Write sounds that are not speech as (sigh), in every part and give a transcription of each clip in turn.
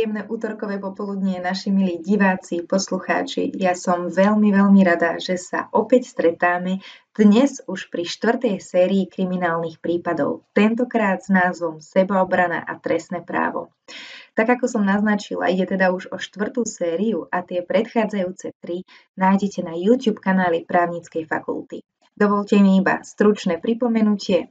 Príjemné útorkové popoludnie, naši milí diváci, poslucháči. Ja som veľmi, veľmi rada, že sa opäť stretáme dnes už pri štvrtej sérii kriminálnych prípadov, tentokrát s názvom Sebaobrana a trestné právo. Tak ako som naznačila, ide teda už o štvrtú sériu a tie predchádzajúce tri nájdete na YouTube kanáli Právnickej fakulty. Dovolte mi iba stručné pripomenutie.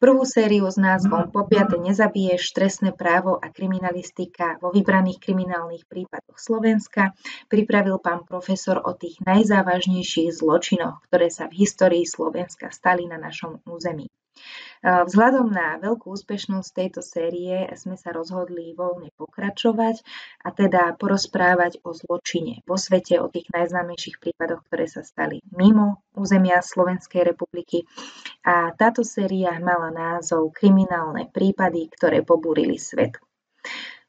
Prvú sériu s názvom Po piate nezabiješ, trestné právo a kriminalistika vo vybraných kriminálnych prípadoch Slovenska pripravil pán profesor o tých najzávažnejších zločinoch, ktoré sa v histórii Slovenska stali na našom území. Vzhľadom na veľkú úspešnosť tejto série sme sa rozhodli voľne pokračovať a teda porozprávať o zločine vo svete, o tých najznámejších prípadoch, ktoré sa stali mimo územia Slovenskej republiky. A táto séria mala názov Kriminálne prípady, ktoré pobúrili svet.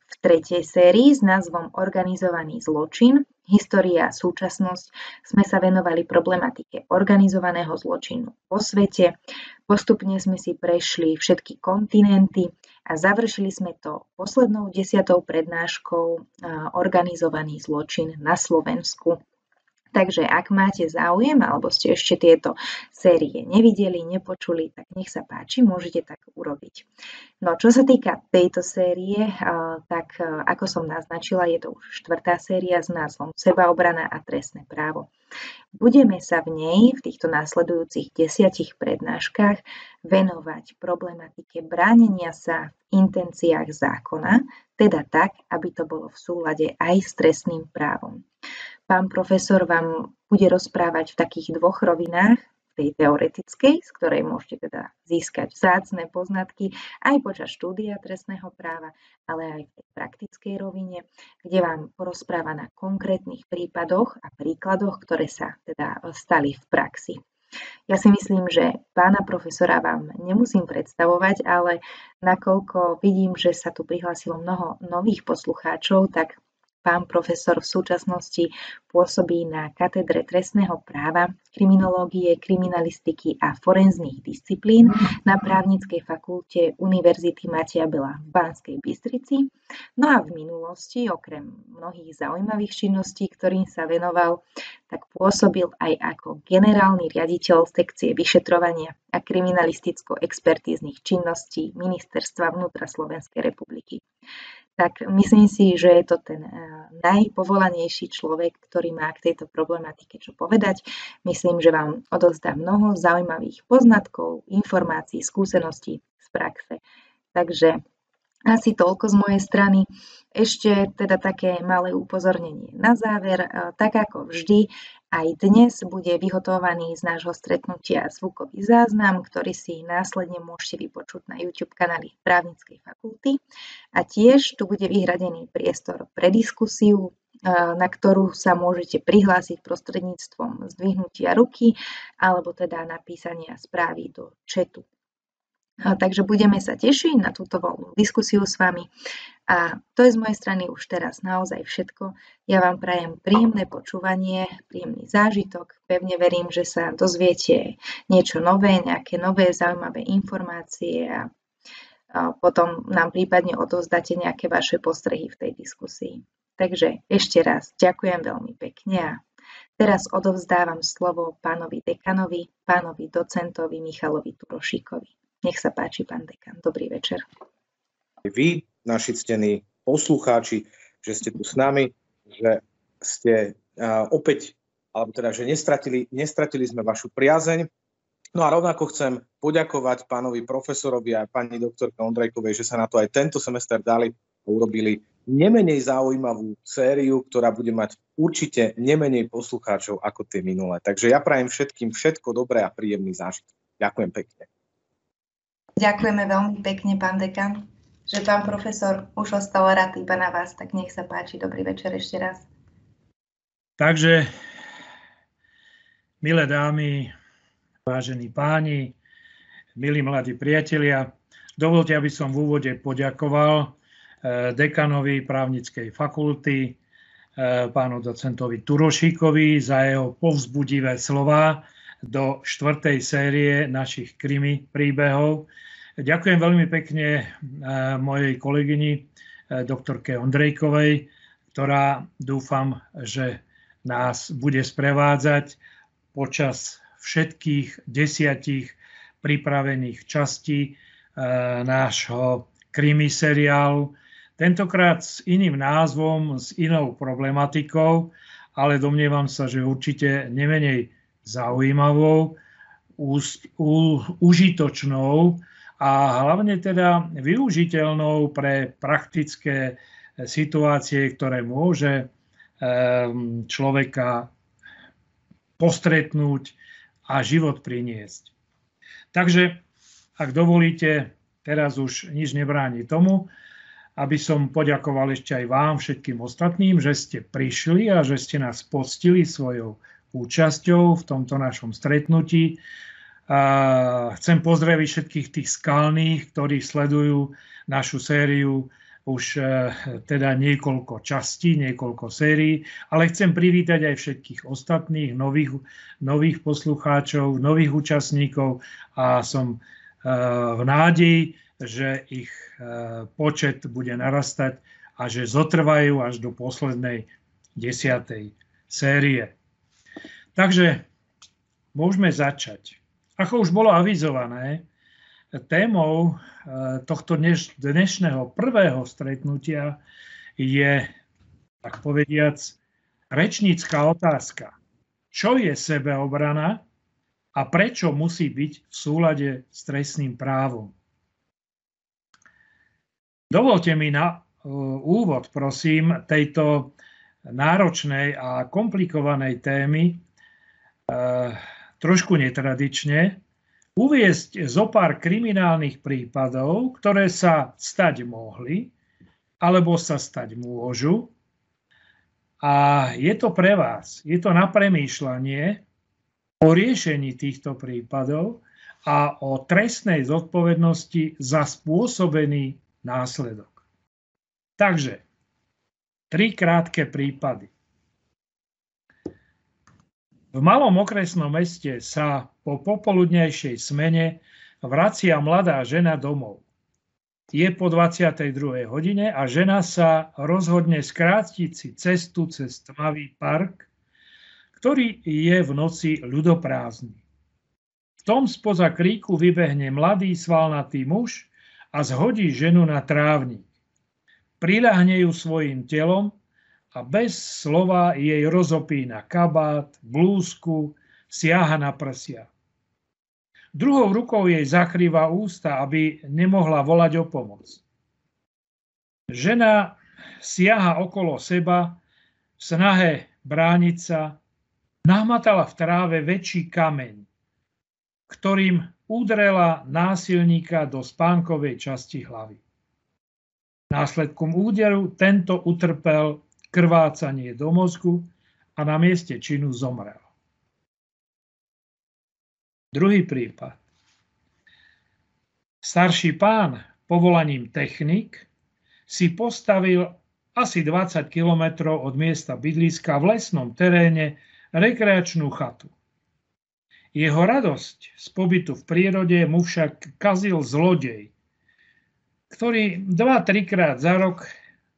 V tretej sérii s názvom Organizovaný zločin História a súčasnosť sme sa venovali problematike organizovaného zločinu vo svete. Postupne sme si prešli všetky kontinenty a završili sme to poslednou desiatou prednáškou Organizovaný zločin na Slovensku. Takže ak máte záujem alebo ste ešte tieto série nevideli, nepočuli, tak nech sa páči, môžete tak urobiť. No čo sa týka tejto série, tak ako som naznačila, je to už štvrtá séria s názvom Sebaobrana a trestné právo. Budeme sa v nej v týchto následujúcich desiatich prednáškach venovať problematike bránenia sa v intenciách zákona, teda tak, aby to bolo v súlade aj s trestným právom. Pán profesor vám bude rozprávať v takých dvoch rovinách, tej teoretickej, z ktorej môžete teda získať vzácne poznatky aj počas štúdia trestného práva, ale aj v tej praktickej rovine, kde vám porozpráva na konkrétnych prípadoch a príkladoch, ktoré sa teda stali v praxi. Ja si myslím, že pána profesora vám nemusím predstavovať, ale nakoľko vidím, že sa tu prihlásilo mnoho nových poslucháčov, tak Pán profesor v súčasnosti pôsobí na katedre trestného práva, kriminológie, kriminalistiky a forenzných disciplín na právnickej fakulte Univerzity Matia Bela v Banskej Bystrici. No a v minulosti, okrem mnohých zaujímavých činností, ktorým sa venoval, tak pôsobil aj ako generálny riaditeľ sekcie vyšetrovania a kriminalisticko-expertíznych činností Ministerstva vnútra Slovenskej republiky tak myslím si, že je to ten eh, najpovolanejší človek, ktorý má k tejto problematike čo povedať. Myslím, že vám odozdá mnoho zaujímavých poznatkov, informácií, skúseností z praxe. Takže asi toľko z mojej strany. Ešte teda také malé upozornenie na záver. Eh, tak ako vždy, aj dnes bude vyhotovaný z nášho stretnutia zvukový záznam, ktorý si následne môžete vypočuť na YouTube kanáli Právnickej fakulty. A tiež tu bude vyhradený priestor pre diskusiu, na ktorú sa môžete prihlásiť prostredníctvom zdvihnutia ruky alebo teda napísania správy do četu. Takže budeme sa tešiť na túto voľnú diskusiu s vami. A to je z mojej strany už teraz naozaj všetko. Ja vám prajem príjemné počúvanie, príjemný zážitok. Pevne verím, že sa dozviete niečo nové, nejaké nové zaujímavé informácie a potom nám prípadne odovzdáte nejaké vaše postrehy v tej diskusii. Takže ešte raz ďakujem veľmi pekne a teraz odovzdávam slovo pánovi dekanovi, pánovi docentovi Michalovi Turošíkovi. Nech sa páči, pán dekan. Dobrý večer. Vy, naši ctení poslucháči, že ste tu s nami, že ste uh, opäť, alebo teda, že nestratili, nestratili sme vašu priazeň. No a rovnako chcem poďakovať pánovi profesorovi a pani doktorke Ondrejkovej, že sa na to aj tento semester dali urobili nemenej zaujímavú sériu, ktorá bude mať určite nemenej poslucháčov ako tie minulé. Takže ja prajem všetkým všetko dobré a príjemný zážitok. Ďakujem pekne. Ďakujeme veľmi pekne, pán dekan, že pán profesor už ostal rád iba na vás, tak nech sa páči. Dobrý večer ešte raz. Takže, milé dámy, vážení páni, milí mladí priatelia, dovolte, aby som v úvode poďakoval eh, dekanovi právnickej fakulty, eh, pánu docentovi Turošíkovi za jeho povzbudivé slova, do štvrtej série našich krimi príbehov. Ďakujem veľmi pekne eh, mojej kolegyni doktorke Ondrejkovej, ktorá dúfam, že nás bude sprevádzať počas všetkých desiatich pripravených častí nášho krimi seriálu. Tentokrát s iným názvom, s inou problematikou, ale domnievam sa, že určite nemenej zaujímavou, ús, ú, užitočnou a hlavne teda využiteľnou pre praktické situácie, ktoré môže ehm, človeka postretnúť a život priniesť. Takže, ak dovolíte, teraz už nič nebráni tomu, aby som poďakoval ešte aj vám, všetkým ostatným, že ste prišli a že ste nás poctili svojou účasťou v tomto našom stretnutí. Chcem pozdraviť všetkých tých skalných, ktorí sledujú našu sériu už e, teda niekoľko častí, niekoľko sérií, ale chcem privítať aj všetkých ostatných nových, nových poslucháčov, nových účastníkov a som e, v nádeji, že ich e, počet bude narastať a že zotrvajú až do poslednej desiatej série. Takže môžeme začať. Ako už bolo avizované, témou e, tohto dneš, dnešného prvého stretnutia je, tak povediac, rečnícká otázka. Čo je sebeobrana a prečo musí byť v súlade s trestným právom? Dovolte mi na uh, úvod, prosím, tejto náročnej a komplikovanej témy uh, trošku netradične uviesť zo pár kriminálnych prípadov, ktoré sa stať mohli alebo sa stať môžu. A je to pre vás, je to na premýšľanie o riešení týchto prípadov a o trestnej zodpovednosti za spôsobený následok. Takže, tri krátke prípady. V malom okresnom meste sa po popoludnejšej smene vracia mladá žena domov. Je po 22. hodine a žena sa rozhodne skrátiť si cestu cez tmavý park, ktorý je v noci ľudoprázdny. V tom spoza kríku vybehne mladý svalnatý muž a zhodí ženu na trávnik. Priľahne ju svojim telom a bez slova jej rozopína kabát, blúzku, siaha na prsia. Druhou rukou jej zakrýva ústa, aby nemohla volať o pomoc. Žena siaha okolo seba v snahe brániť sa, nahmatala v tráve väčší kameň, ktorým udrela násilníka do spánkovej časti hlavy. Následkom úderu tento utrpel krvácanie do mozgu a na mieste činu zomrel. Druhý prípad. Starší pán povolaním technik si postavil asi 20 kilometrov od miesta bydliska v lesnom teréne rekreačnú chatu. Jeho radosť z pobytu v prírode mu však kazil zlodej, ktorý 2-3 krát za rok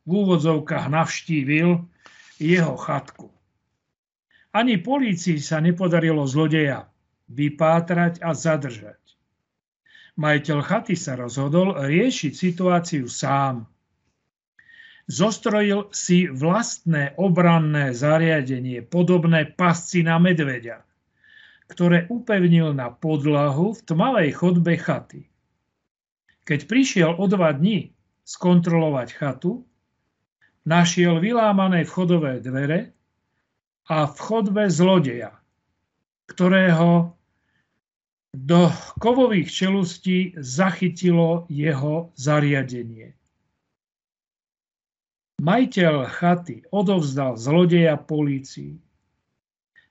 v úvodzovkách navštívil jeho chatku. Ani polícii sa nepodarilo zlodeja vypátrať a zadržať. Majiteľ chaty sa rozhodol riešiť situáciu sám. Zostrojil si vlastné obranné zariadenie, podobné pasci na medveďa, ktoré upevnil na podlahu v tmavej chodbe chaty. Keď prišiel o dva dní skontrolovať chatu, našiel vylámané vchodové dvere a v chodbe zlodeja, ktorého do kovových čelustí zachytilo jeho zariadenie. Majiteľ chaty odovzdal zlodeja polícii.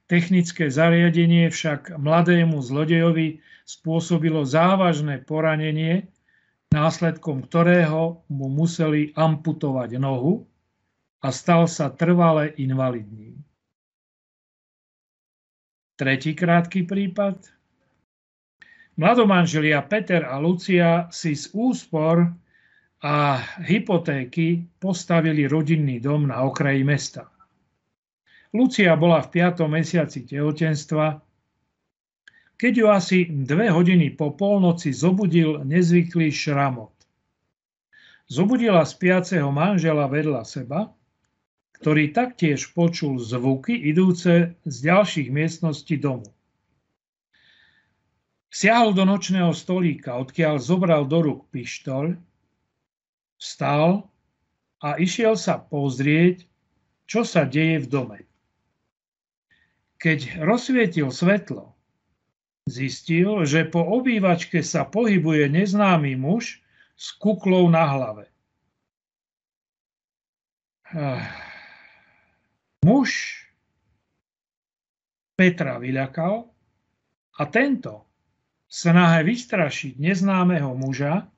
Technické zariadenie však mladému zlodejovi spôsobilo závažné poranenie, následkom ktorého mu museli amputovať nohu a stal sa trvale invalidným. Tretí krátky prípad. Mladomanželia Peter a Lucia si z úspor a hypotéky postavili rodinný dom na okraji mesta. Lucia bola v 5. mesiaci tehotenstva, keď ju asi dve hodiny po polnoci zobudil nezvyklý šramot. Zobudila spiaceho manžela vedľa seba, ktorý taktiež počul zvuky idúce z ďalších miestností domu. Siahol do nočného stolíka, odkiaľ zobral do rúk pištoľ, vstal a išiel sa pozrieť, čo sa deje v dome. Keď rozsvietil svetlo, zistil, že po obývačke sa pohybuje neznámy muž s kuklou na hlave. Muž Petra vyľakal a tento snahe vystrašiť neznámeho muža,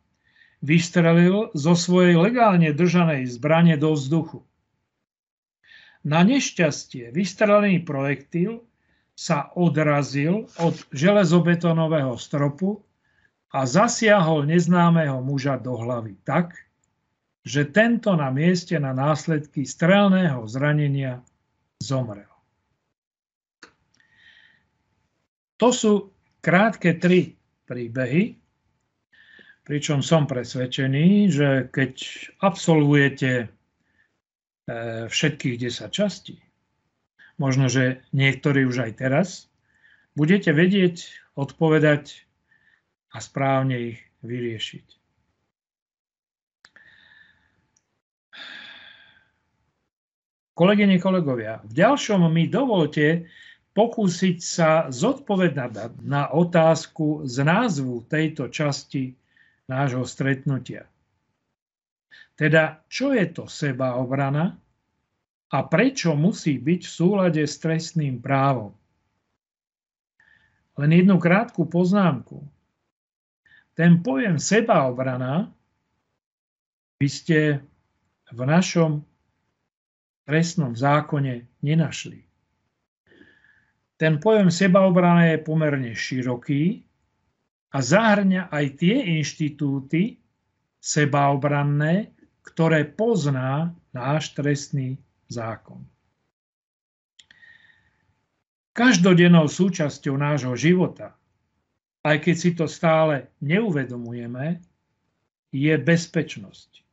vystrelil zo svojej legálne držanej zbrane do vzduchu. Na nešťastie vystrelený projektil sa odrazil od železobetónového stropu a zasiahol neznámeho muža do hlavy tak, že tento na mieste na následky strelného zranenia zomrel. To sú krátke tri príbehy, pričom som presvedčený, že keď absolvujete e, všetkých 10 častí, možno, že niektorí už aj teraz, budete vedieť odpovedať a správne ich vyriešiť. Kolegyne, kolegovia, v ďalšom mi dovolte pokúsiť sa zodpovedať na otázku z názvu tejto časti nášho stretnutia. Teda, čo je to sebaobrana a prečo musí byť v súlade s trestným právom? Len jednu krátku poznámku. Ten pojem sebaobrana by ste v našom trestnom zákone nenašli. Ten pojem sebaobrana je pomerne široký a zahrňa aj tie inštitúty sebaobranné, ktoré pozná náš trestný zákon. Každodennou súčasťou nášho života, aj keď si to stále neuvedomujeme, je bezpečnosť.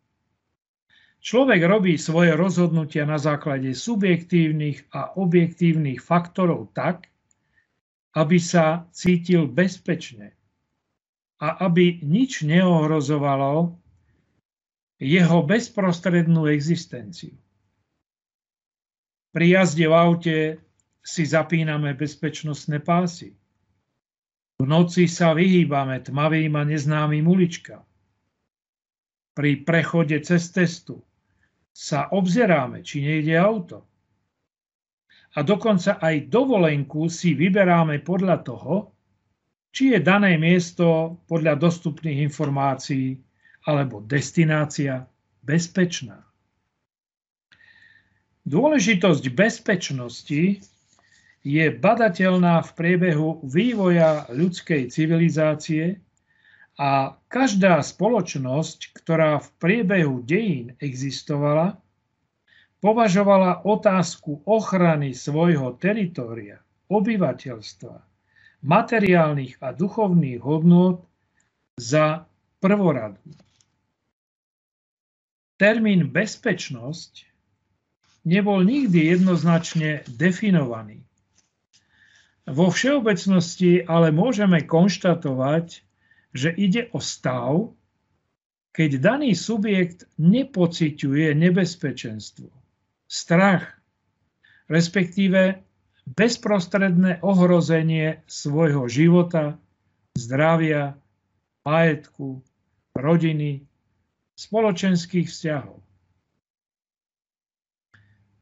Človek robí svoje rozhodnutia na základe subjektívnych a objektívnych faktorov tak, aby sa cítil bezpečne a aby nič neohrozovalo jeho bezprostrednú existenciu. Pri jazde v aute si zapíname bezpečnostné pásy. V noci sa vyhýbame tmavým a neznámym uličkám. Pri prechode cez testu sa obzeráme, či nejde auto. A dokonca aj dovolenku si vyberáme podľa toho, či je dané miesto podľa dostupných informácií alebo destinácia bezpečná. Dôležitosť bezpečnosti je badateľná v priebehu vývoja ľudskej civilizácie a každá spoločnosť, ktorá v priebehu dejín existovala, považovala otázku ochrany svojho teritória, obyvateľstva, materiálnych a duchovných hodnôt za prvoradú. Termín bezpečnosť nebol nikdy jednoznačne definovaný. Vo všeobecnosti ale môžeme konštatovať, že ide o stav, keď daný subjekt nepociťuje nebezpečenstvo, strach, respektíve bezprostredné ohrozenie svojho života, zdravia, majetku, rodiny, spoločenských vzťahov.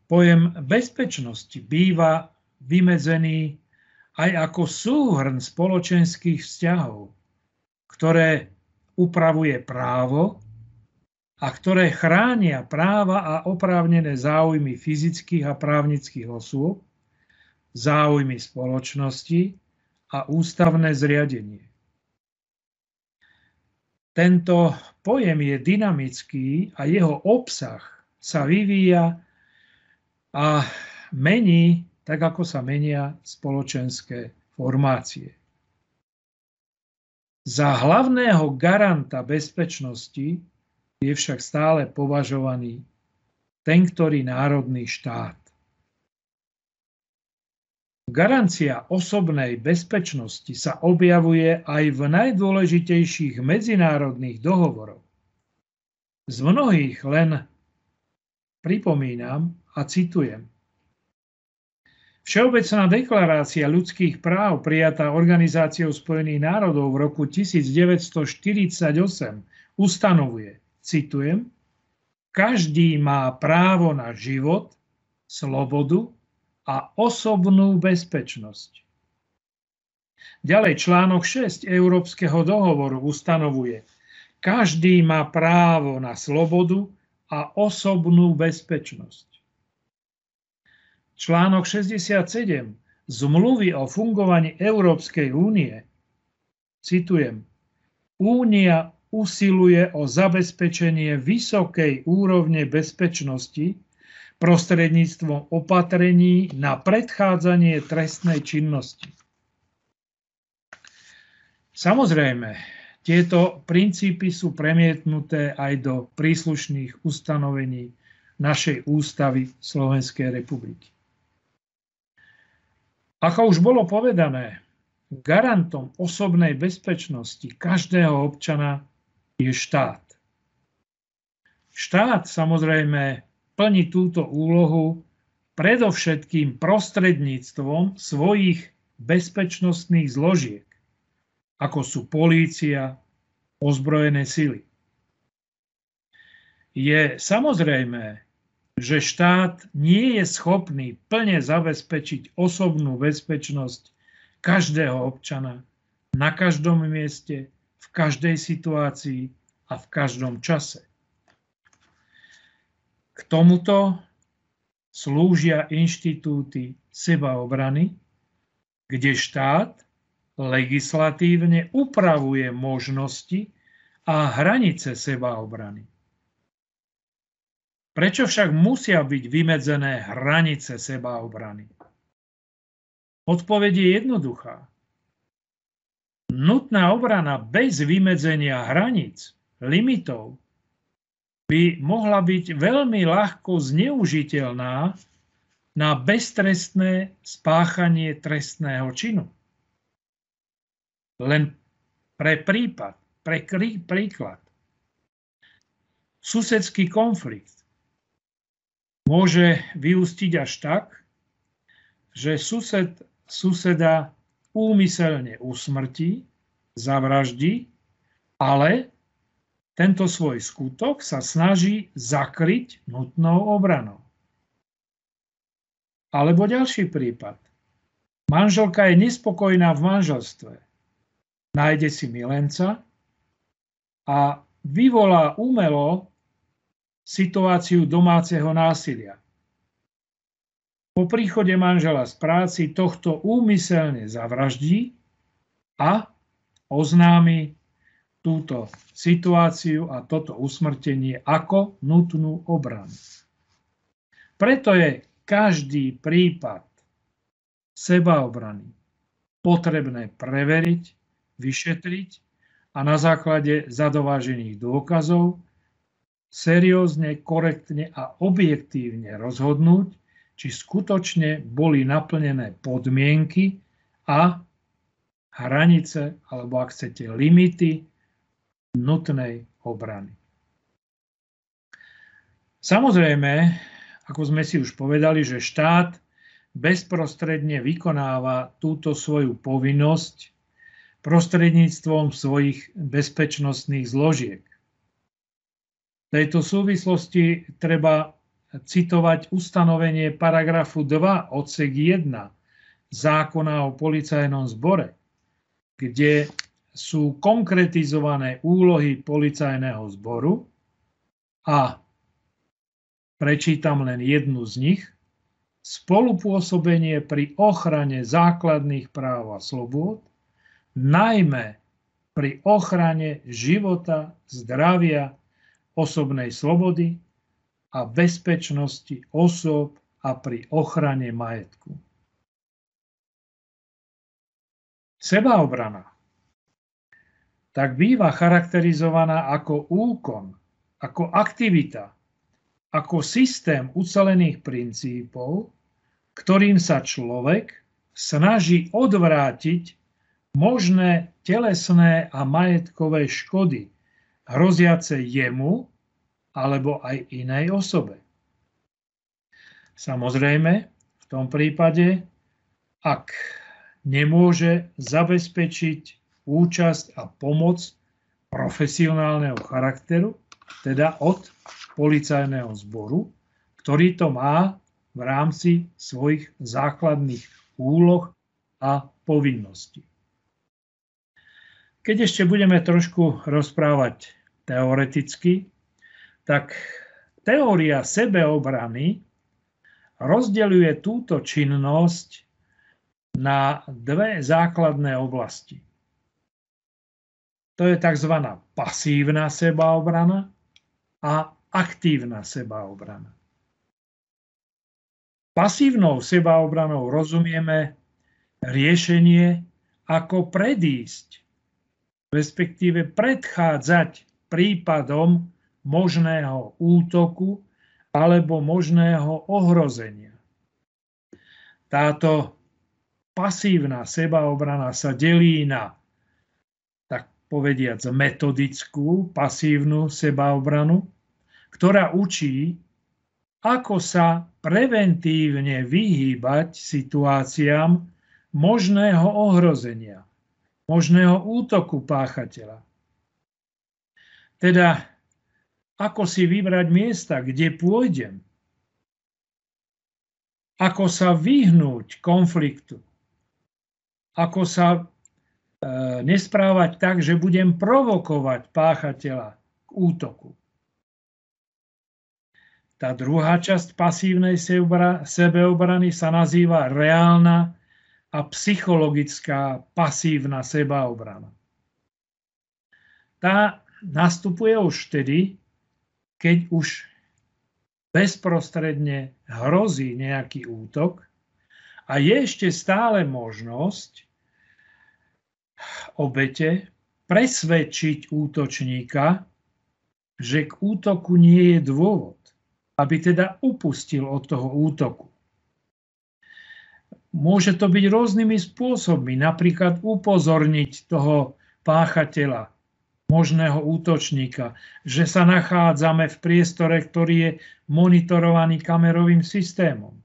Pojem bezpečnosti býva vymedzený aj ako súhrn spoločenských vzťahov, ktoré upravuje právo a ktoré chránia práva a oprávnené záujmy fyzických a právnických osôb, záujmy spoločnosti a ústavné zriadenie. Tento pojem je dynamický a jeho obsah sa vyvíja a mení tak, ako sa menia spoločenské formácie. Za hlavného garanta bezpečnosti je však stále považovaný ten, ktorý národný štát. Garancia osobnej bezpečnosti sa objavuje aj v najdôležitejších medzinárodných dohovoroch. Z mnohých len pripomínam a citujem. Všeobecná deklarácia ľudských práv prijatá Organizáciou spojených národov v roku 1948 ustanovuje, citujem, každý má právo na život, slobodu a osobnú bezpečnosť. Ďalej článok 6 Európskeho dohovoru ustanovuje, každý má právo na slobodu a osobnú bezpečnosť. Článok 67 zmluvy o fungovaní Európskej únie, citujem, Únia usiluje o zabezpečenie vysokej úrovne bezpečnosti prostredníctvom opatrení na predchádzanie trestnej činnosti. Samozrejme, tieto princípy sú premietnuté aj do príslušných ustanovení našej ústavy Slovenskej republiky. Ako už bolo povedané, garantom osobnej bezpečnosti každého občana je štát. Štát samozrejme plní túto úlohu predovšetkým prostredníctvom svojich bezpečnostných zložiek, ako sú polícia, ozbrojené sily. Je samozrejme, že štát nie je schopný plne zabezpečiť osobnú bezpečnosť každého občana na každom mieste, v každej situácii a v každom čase. K tomuto slúžia inštitúty sebaobrany, kde štát legislatívne upravuje možnosti a hranice sebaobrany. Prečo však musia byť vymedzené hranice sebaobrany? Odpoveď je jednoduchá. Nutná obrana bez vymedzenia hraníc, limitov, by mohla byť veľmi ľahko zneužiteľná na beztrestné spáchanie trestného činu. Len pre prípad, pre príklad. Susedský konflikt môže vyústiť až tak, že sused suseda úmyselne usmrtí, zavraždí, ale tento svoj skutok sa snaží zakryť nutnou obranou. Alebo ďalší prípad. Manželka je nespokojná v manželstve. Nájde si milenca a vyvolá umelo situáciu domáceho násilia. Po príchode manžela z práci tohto úmyselne zavraždí a oznámi túto situáciu a toto usmrtenie ako nutnú obranu. Preto je každý prípad sebaobrany potrebné preveriť, vyšetriť a na základe zadovážených dôkazov seriózne, korektne a objektívne rozhodnúť, či skutočne boli naplnené podmienky a hranice, alebo ak chcete, limity nutnej obrany. Samozrejme, ako sme si už povedali, že štát bezprostredne vykonáva túto svoju povinnosť prostredníctvom svojich bezpečnostných zložiek. Tejto súvislosti treba citovať ustanovenie paragrafu 2 odsek 1 zákona o policajnom zbore, kde sú konkretizované úlohy policajného zboru a prečítam len jednu z nich. Spolupôsobenie pri ochrane základných práv a slobôd, najmä pri ochrane života, zdravia, osobnej slobody a bezpečnosti osôb a pri ochrane majetku. Sebaobrana tak býva charakterizovaná ako úkon, ako aktivita, ako systém ucelených princípov, ktorým sa človek snaží odvrátiť možné telesné a majetkové škody hroziace jemu alebo aj inej osobe. Samozrejme, v tom prípade, ak nemôže zabezpečiť účasť a pomoc profesionálneho charakteru, teda od policajného zboru, ktorý to má v rámci svojich základných úloh a povinností. Keď ešte budeme trošku rozprávať teoreticky, tak teória sebeobrany rozdeľuje túto činnosť na dve základné oblasti. To je tzv. pasívna sebaobrana a aktívna sebaobrana. Pasívnou sebaobranou rozumieme riešenie, ako predísť, respektíve predchádzať prípadom možného útoku alebo možného ohrozenia. Táto pasívna sebaobrana sa delí na, tak povediac, metodickú pasívnu sebaobranu, ktorá učí, ako sa preventívne vyhýbať situáciám možného ohrozenia, možného útoku páchateľa. Teda ako si vybrať miesta, kde pôjdem, ako sa vyhnúť konfliktu, ako sa e, nesprávať tak, že budem provokovať páchateľa k útoku. Tá druhá časť pasívnej sebeobrany sa nazýva reálna a psychologická pasívna sebaobrana. Tá nastupuje už vtedy, keď už bezprostredne hrozí nejaký útok a je ešte stále možnosť obete presvedčiť útočníka, že k útoku nie je dôvod, aby teda upustil od toho útoku. Môže to byť rôznymi spôsobmi, napríklad upozorniť toho páchateľa možného útočníka, že sa nachádzame v priestore, ktorý je monitorovaný kamerovým systémom,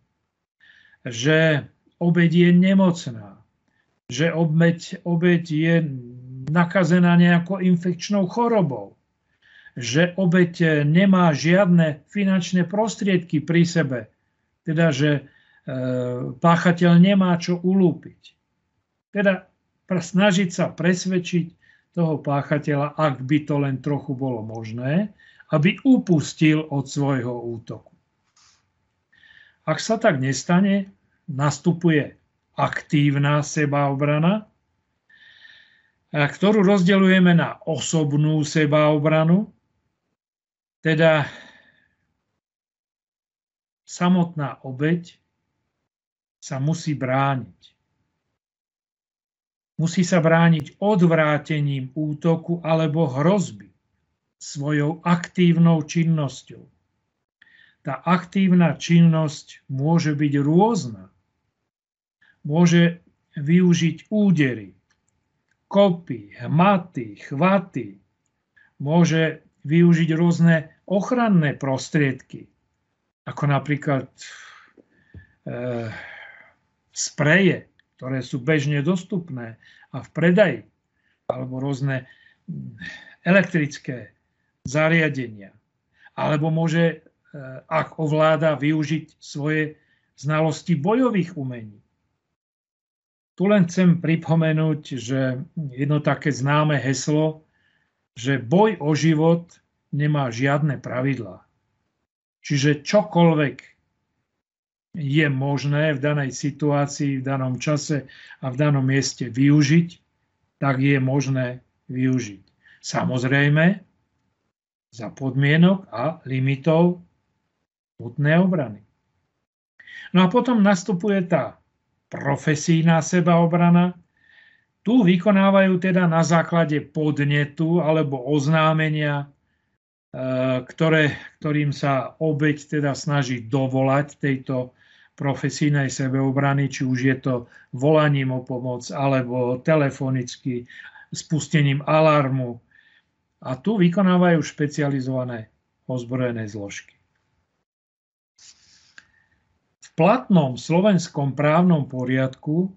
že obeď je nemocná, že obeď, obeď je nakazená nejakou infekčnou chorobou, že obeď nemá žiadne finančné prostriedky pri sebe, teda že e, páchateľ nemá čo ulúpiť. Teda snažiť sa presvedčiť toho páchateľa, ak by to len trochu bolo možné, aby upustil od svojho útoku. Ak sa tak nestane, nastupuje aktívna sebaobrana, ktorú rozdeľujeme na osobnú sebaobranu, teda samotná obeď sa musí brániť. Musí sa brániť odvrátením útoku alebo hrozby svojou aktívnou činnosťou. Tá aktívna činnosť môže byť rôzna. Môže využiť údery, kopy, hmaty, chvaty. Môže využiť rôzne ochranné prostriedky, ako napríklad e, spreje, ktoré sú bežne dostupné a v predaji, alebo rôzne elektrické zariadenia. Alebo môže, e, ak ovláda, využiť svoje znalosti bojových umení. Tu len chcem pripomenúť, že jedno také známe heslo, že boj o život nemá žiadne pravidlá. Čiže čokoľvek je možné v danej situácii, v danom čase a v danom mieste využiť, tak je možné využiť. Samozrejme, za podmienok a limitov nutnej obrany. No a potom nastupuje tá profesijná sebaobrana. Tu vykonávajú teda na základe podnetu alebo oznámenia, e, ktoré, ktorým sa obeď teda snaží dovolať tejto profesijnej sebeobrany, či už je to volaním o pomoc alebo telefonicky spustením alarmu. A tu vykonávajú špecializované ozbrojené zložky platnom slovenskom právnom poriadku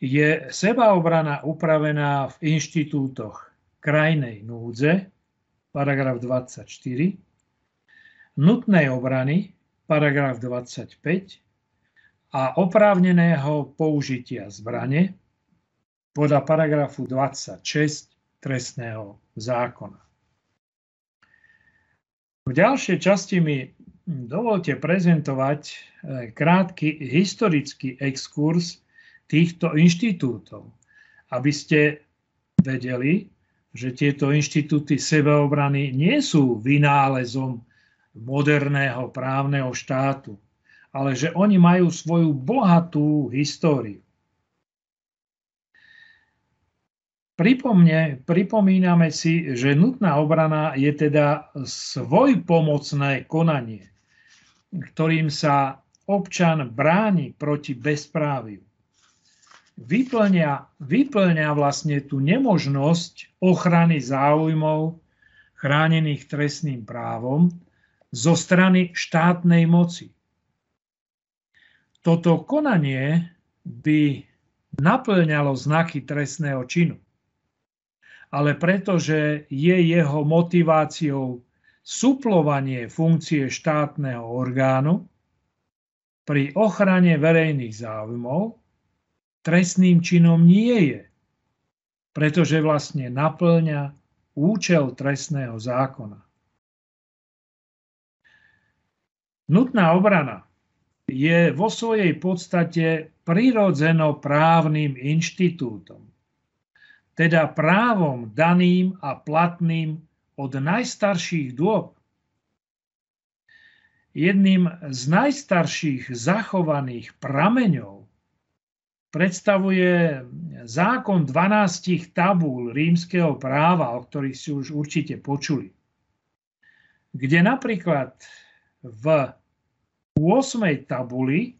je sebaobrana upravená v inštitútoch krajnej núdze, paragraf 24, nutnej obrany, paragraf 25 a oprávneného použitia zbrane podľa paragrafu 26 trestného zákona. V ďalšej časti mi dovolte prezentovať e, krátky historický exkurs týchto inštitútov, aby ste vedeli, že tieto inštitúty sebeobrany nie sú vynálezom moderného právneho štátu, ale že oni majú svoju bohatú históriu. Pripomne, pripomíname si, že nutná obrana je teda svojpomocné konanie ktorým sa občan bráni proti bezpráviu. Vyplňa, vyplňa vlastne tú nemožnosť ochrany záujmov chránených trestným právom zo strany štátnej moci. Toto konanie by naplňalo znaky trestného činu. Ale pretože je jeho motiváciou suplovanie funkcie štátneho orgánu pri ochrane verejných záujmov trestným činom nie je, pretože vlastne naplňa účel trestného zákona. Nutná obrana je vo svojej podstate prirodzeno právnym inštitútom, teda právom daným a platným od najstarších dôb. Jedným z najstarších zachovaných prameňov predstavuje zákon 12 tabúl rímskeho práva, o ktorých si už určite počuli. Kde napríklad v 8. tabuli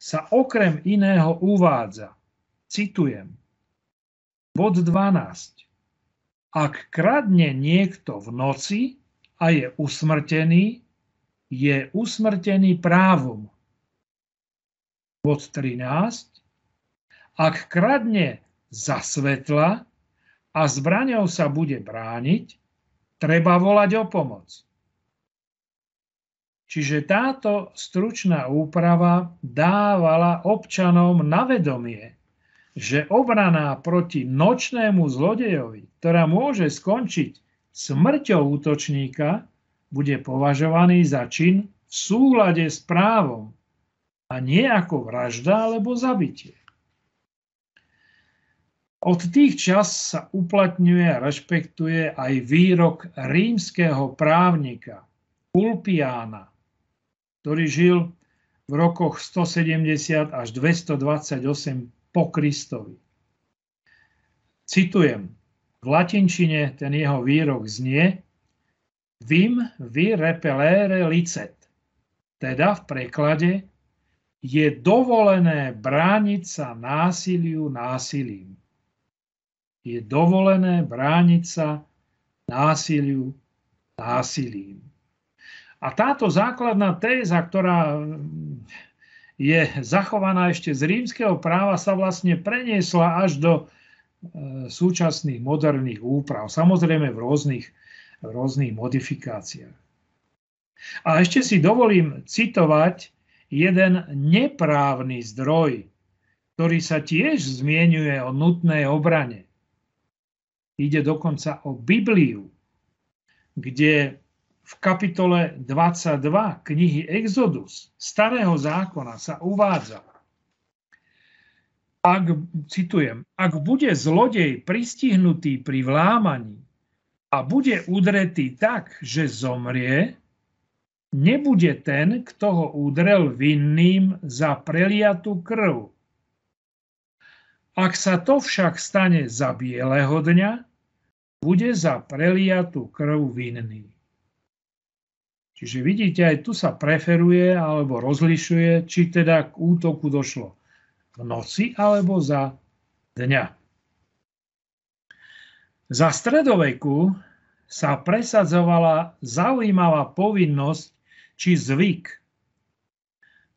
sa okrem iného uvádza, citujem, bod 12. Ak kradne niekto v noci a je usmrtený, je usmrtený právom. Bod 13. Ak kradne za svetla a zbraňou sa bude brániť, treba volať o pomoc. Čiže táto stručná úprava dávala občanom na vedomie, že obrana proti nočnému zlodejovi, ktorá môže skončiť smrťou útočníka, bude považovaný za čin v súlade s právom a nie ako vražda alebo zabitie. Od tých čas sa uplatňuje a rešpektuje aj výrok rímskeho právnika Ulpiána, ktorý žil v rokoch 170 až 228 po Kristovi. Citujem, v latinčine ten jeho výrok znie Vim vi repelere licet, teda v preklade je dovolené brániť sa násiliu násilím. Je dovolené brániť sa násiliu násilím. A táto základná téza, ktorá je zachovaná ešte z rímskeho práva, sa vlastne preniesla až do e, súčasných moderných úprav. Samozrejme v rôznych, v rôznych modifikáciách. A ešte si dovolím citovať jeden neprávny zdroj, ktorý sa tiež zmienuje o nutnej obrane. Ide dokonca o Bibliu, kde v kapitole 22 knihy Exodus starého zákona sa uvádza ak, citujem, ak bude zlodej pristihnutý pri vlámaní a bude udretý tak, že zomrie, nebude ten, kto ho udrel vinným za preliatú krv. Ak sa to však stane za bieleho dňa, bude za preliatú krv vinný. Čiže vidíte, aj tu sa preferuje alebo rozlišuje, či teda k útoku došlo v noci alebo za dňa. Za stredoveku sa presadzovala zaujímavá povinnosť či zvyk.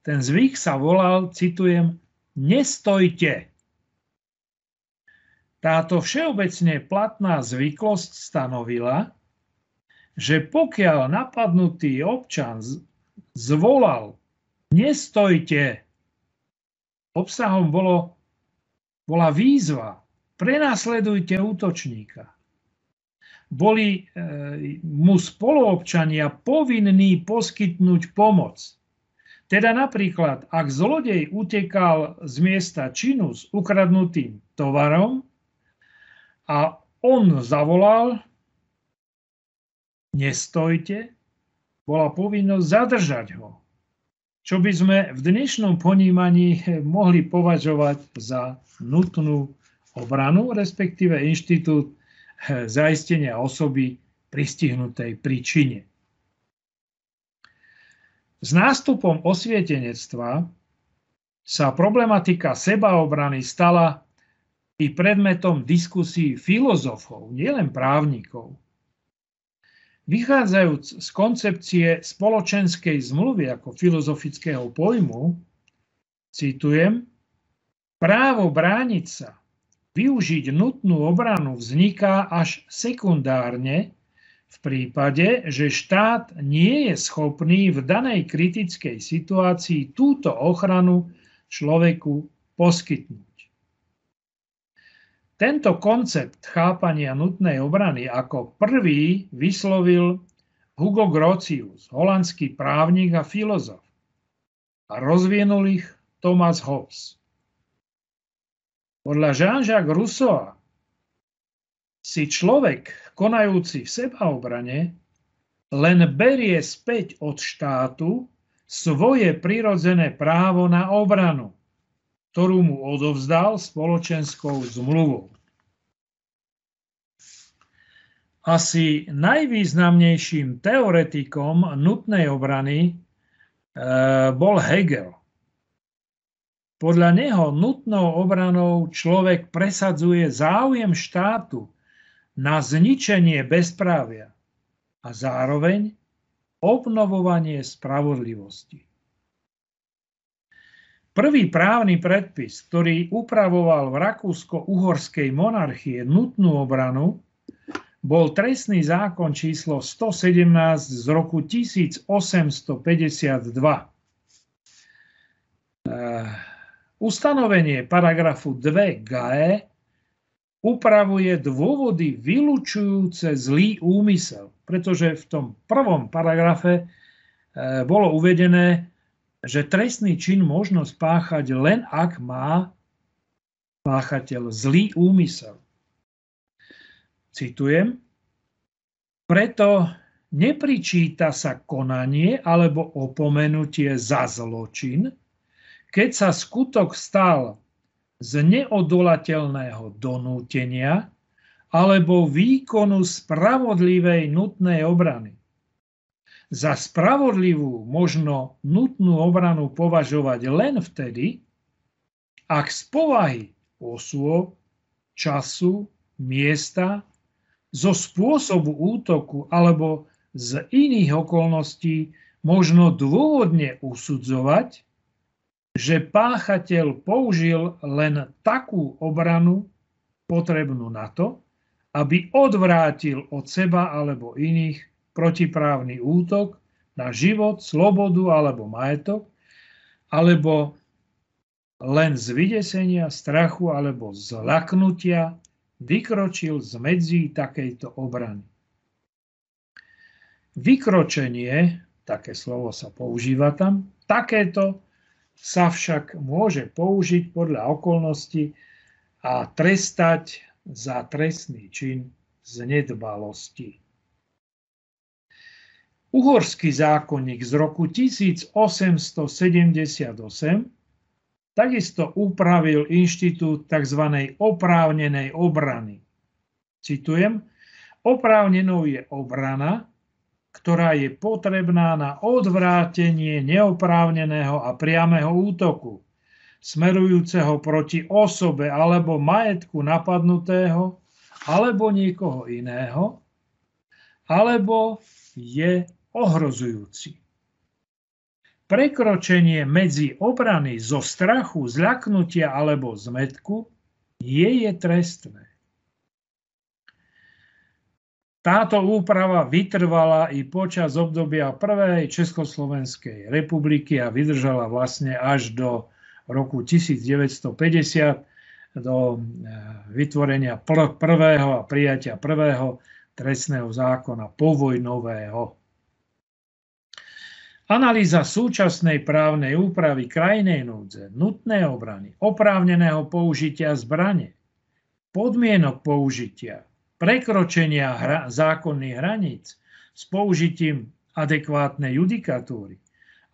Ten zvyk sa volal, citujem, nestojte. Táto všeobecne platná zvyklosť stanovila, že pokiaľ napadnutý občan zvolal nestojte, obsahom bolo, bola výzva. Prenasledujte útočníka. Boli e, mu spoluobčania povinní poskytnúť pomoc. Teda napríklad, ak zlodej utekal z miesta činu s ukradnutým tovarom a on zavolal, nestojte, bola povinnosť zadržať ho. Čo by sme v dnešnom ponímaní mohli považovať za nutnú obranu, respektíve inštitút zaistenia osoby pristihnutej príčine. S nástupom osvietenectva sa problematika sebaobrany stala i predmetom diskusí filozofov, nielen právnikov. Vychádzajúc z koncepcie spoločenskej zmluvy ako filozofického pojmu, citujem, právo brániť sa využiť nutnú obranu vzniká až sekundárne v prípade, že štát nie je schopný v danej kritickej situácii túto ochranu človeku poskytnúť. Tento koncept chápania nutnej obrany ako prvý vyslovil Hugo Grotius, holandský právnik a filozof. A rozvinul ich Thomas Hobbes. Podľa Jean-Jacques Rousseau si človek, konajúci v sebaobrane, len berie späť od štátu svoje prirodzené právo na obranu, ktorú mu odovzdal spoločenskou zmluvou. Asi najvýznamnejším teoretikom nutnej obrany e, bol Hegel. Podľa neho nutnou obranou človek presadzuje záujem štátu na zničenie bezprávia a zároveň obnovovanie spravodlivosti. Prvý právny predpis, ktorý upravoval v Rakúsko-Uhorskej monarchie nutnú obranu, bol trestný zákon číslo 117 z roku 1852. Ustanovenie paragrafu 2 GAE upravuje dôvody vylúčujúce zlý úmysel, pretože v tom prvom paragrafe e, bolo uvedené, že trestný čin možno spáchať len ak má páchateľ zlý úmysel. Citujem, preto nepričíta sa konanie alebo opomenutie za zločin, keď sa skutok stal z neodolateľného donútenia alebo výkonu spravodlivej nutnej obrany. Za spravodlivú možno nutnú obranu považovať len vtedy, ak z povahy osôb, času, miesta, zo spôsobu útoku alebo z iných okolností možno dôvodne usudzovať, že páchateľ použil len takú obranu potrebnú na to, aby odvrátil od seba alebo iných protiprávny útok na život, slobodu alebo majetok, alebo len z vydesenia, strachu alebo zlaknutia vykročil z medzí takejto obrany. Vykročenie, také slovo sa používa tam, takéto sa však môže použiť podľa okolností a trestať za trestný čin z nedbalosti. Uhorský zákonník z roku 1878 takisto upravil inštitút tzv. oprávnenej obrany. Citujem, oprávnenou je obrana, ktorá je potrebná na odvrátenie neoprávneného a priamého útoku, smerujúceho proti osobe alebo majetku napadnutého, alebo niekoho iného, alebo je ohrozujúci. Prekročenie medzi obrany zo strachu, zľaknutia alebo zmetku nie je trestné. Táto úprava vytrvala i počas obdobia prvej Československej republiky a vydržala vlastne až do roku 1950 do eh, vytvorenia prvého a prijatia prvého trestného zákona povojnového. Analýza súčasnej právnej úpravy krajnej núdze, nutné obrany, oprávneného použitia zbrane, podmienok použitia, prekročenia hra, zákonných hraníc s použitím adekvátnej judikatúry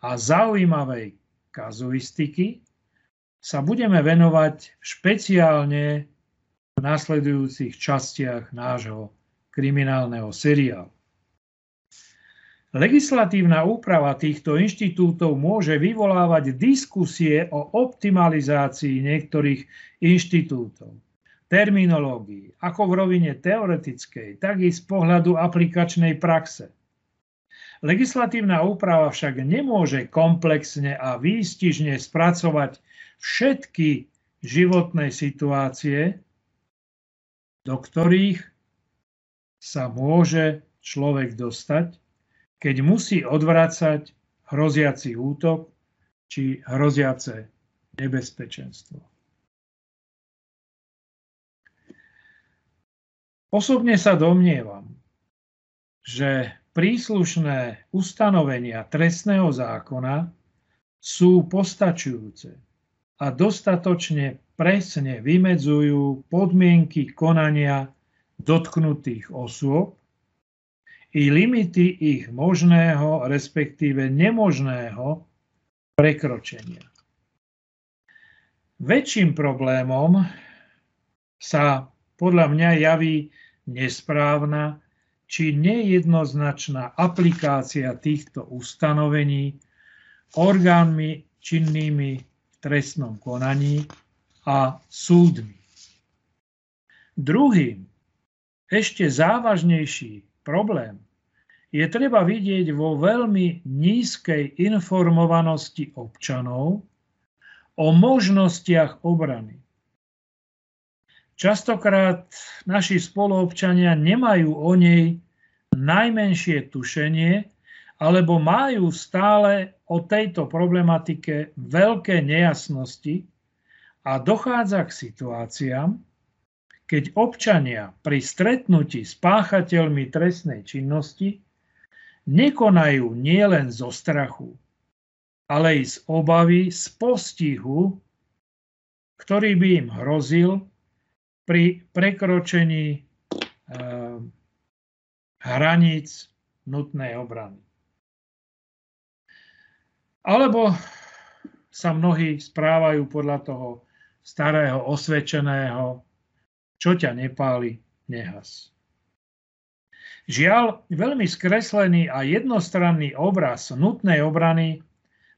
a zaujímavej kazuistiky sa budeme venovať špeciálne v nasledujúcich častiach nášho kriminálneho seriálu. Legislatívna úprava týchto inštitútov môže vyvolávať diskusie o optimalizácii niektorých inštitútov terminológii, ako v rovine teoretickej, tak i z pohľadu aplikačnej praxe. Legislatívna úprava však nemôže komplexne a výstižne spracovať všetky životné situácie, do ktorých sa môže človek dostať, keď musí odvracať hroziaci útok či hroziace nebezpečenstvo. Osobne sa domnievam, že príslušné ustanovenia trestného zákona sú postačujúce a dostatočne presne vymedzujú podmienky konania dotknutých osôb i limity ich možného, respektíve nemožného prekročenia. Väčším problémom sa podľa mňa javí nesprávna či nejednoznačná aplikácia týchto ustanovení orgánmi činnými v trestnom konaní a súdmi. Druhým, ešte závažnejší problém je treba vidieť vo veľmi nízkej informovanosti občanov o možnostiach obrany. Častokrát naši spoluobčania nemajú o nej najmenšie tušenie alebo majú stále o tejto problematike veľké nejasnosti a dochádza k situáciám, keď občania pri stretnutí s páchateľmi trestnej činnosti nekonajú nielen zo strachu, ale i z obavy z postihu, ktorý by im hrozil pri prekročení eh, hraníc nutnej obrany. Alebo sa mnohí správajú podľa toho starého osvedčeného, čo ťa nepáli, nehas. Žiaľ, veľmi skreslený a jednostranný obraz nutnej obrany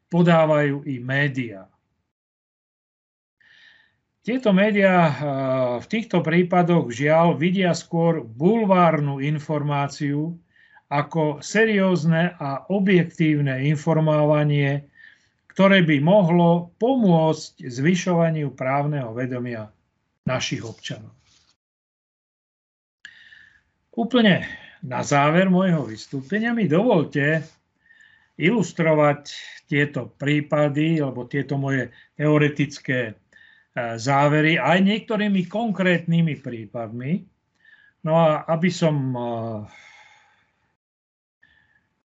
podávajú i médiá. Tieto médiá v týchto prípadoch žiaľ vidia skôr bulvárnu informáciu ako seriózne a objektívne informovanie, ktoré by mohlo pomôcť zvyšovaniu právneho vedomia našich občanov. Úplne na záver môjho vystúpenia mi dovolte ilustrovať tieto prípady alebo tieto moje teoretické E, závery aj niektorými konkrétnymi prípadmi. No a aby som e,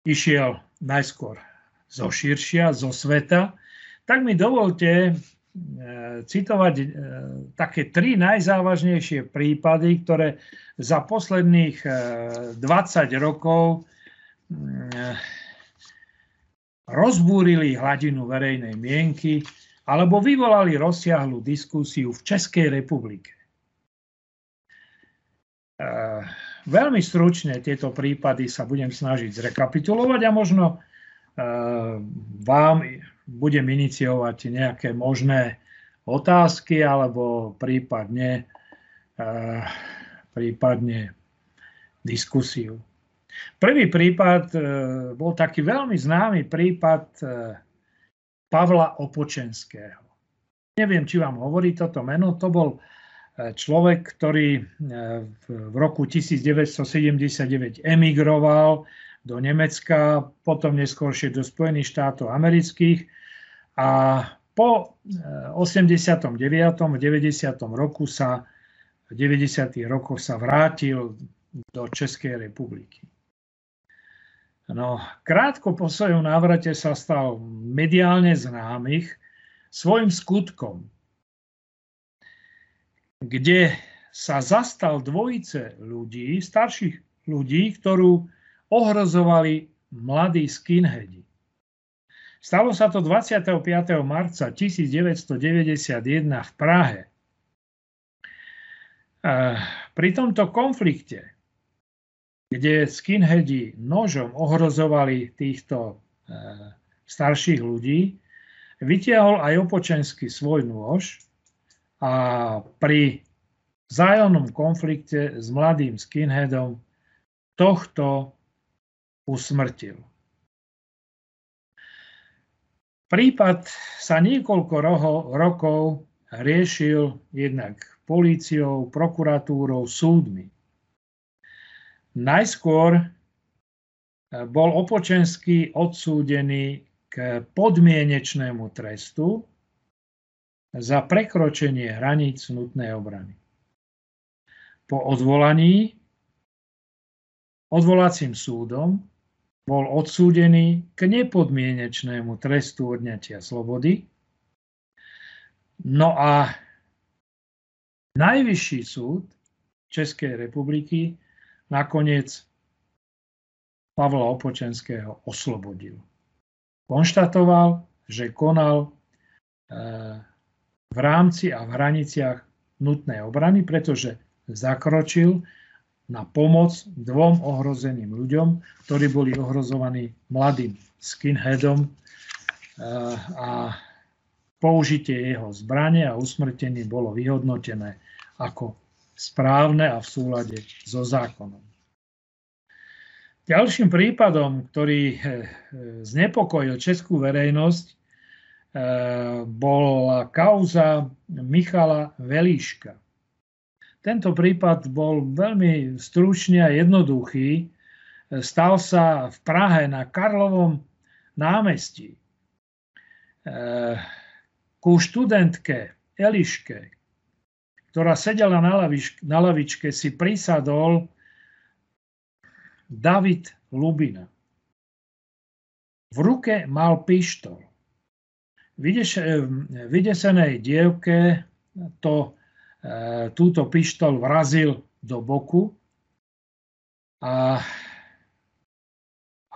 išiel najskôr zo širšia, zo sveta, Tak mi dovolte citovať také tri najzávažnejšie prípady, ktoré za posledných 20 rokov rozbúrili hladinu verejnej mienky alebo vyvolali rozsiahlu diskusiu v Českej republike. E, veľmi stručne tieto prípady sa budem snažiť zrekapitulovať a možno e, vám budem iniciovať nejaké možné otázky alebo prípadne, e, prípadne diskusiu. Prvý prípad e, bol taký veľmi známy prípad e, Pavla Opočenského. Neviem, či vám hovorí toto meno. To bol človek, ktorý v roku 1979 emigroval do Nemecka, potom neskôršie do Spojených štátov amerických a po 89. v 90. roku sa v 90. rokoch sa vrátil do Českej republiky. No, krátko po svojom návrate sa stal mediálne známych svojim skutkom, kde sa zastal dvojice ľudí, starších ľudí, ktorú ohrozovali mladí skinheadi. Stalo sa to 25. marca 1991 v Prahe. Pri tomto konflikte kde skinheadi nožom ohrozovali týchto e, starších ľudí, vytiahol aj opočenský svoj nôž a pri vzájomnom konflikte s mladým skinheadom tohto usmrtil. Prípad sa niekoľko roho, rokov riešil jednak políciou, prokuratúrou, súdmi. Najskôr e, bol Opočenský odsúdený k podmienečnému trestu za prekročenie hraníc nutnej obrany. Po odvolaní odvolacím súdom bol odsúdený k nepodmienečnému trestu odňatia slobody. No a Najvyšší súd Českej republiky nakoniec Pavla Opočenského oslobodil. Konštatoval, že konal e, v rámci a v hraniciach nutnej obrany, pretože zakročil na pomoc dvom ohrozeným ľuďom, ktorí boli ohrozovaní mladým skinheadom e, a použitie jeho zbrane a usmrtenie bolo vyhodnotené ako správne a v súlade so zákonom. Ďalším prípadom, ktorý eh, znepokojil českú verejnosť, eh, bola kauza Michala Velíška. Tento prípad bol veľmi stručný a jednoduchý. Stal sa v Prahe na Karlovom námestí. Eh, ku študentke Eliške, ktorá sedela na, lavičke, na lavičke, si prisadol David Lubina. V ruke mal pištol. Vydesenej dievke to, túto pištol vrazil do boku a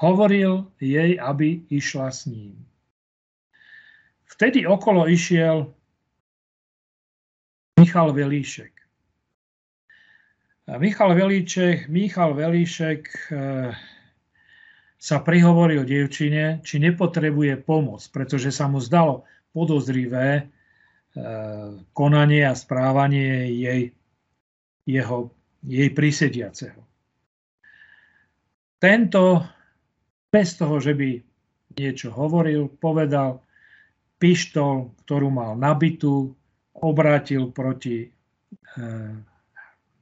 hovoril jej, aby išla s ním. Vtedy okolo išiel Michal Velíšek. Michal Velíček, Michal Velíšek eh, sa prihovoril dievčine, či nepotrebuje pomoc, pretože sa mu zdalo podozrivé konanie a správanie jej, jeho, jej prisediaceho. Tento, bez toho, že by niečo hovoril, povedal, pištol, ktorú mal nabitú, obrátil proti e,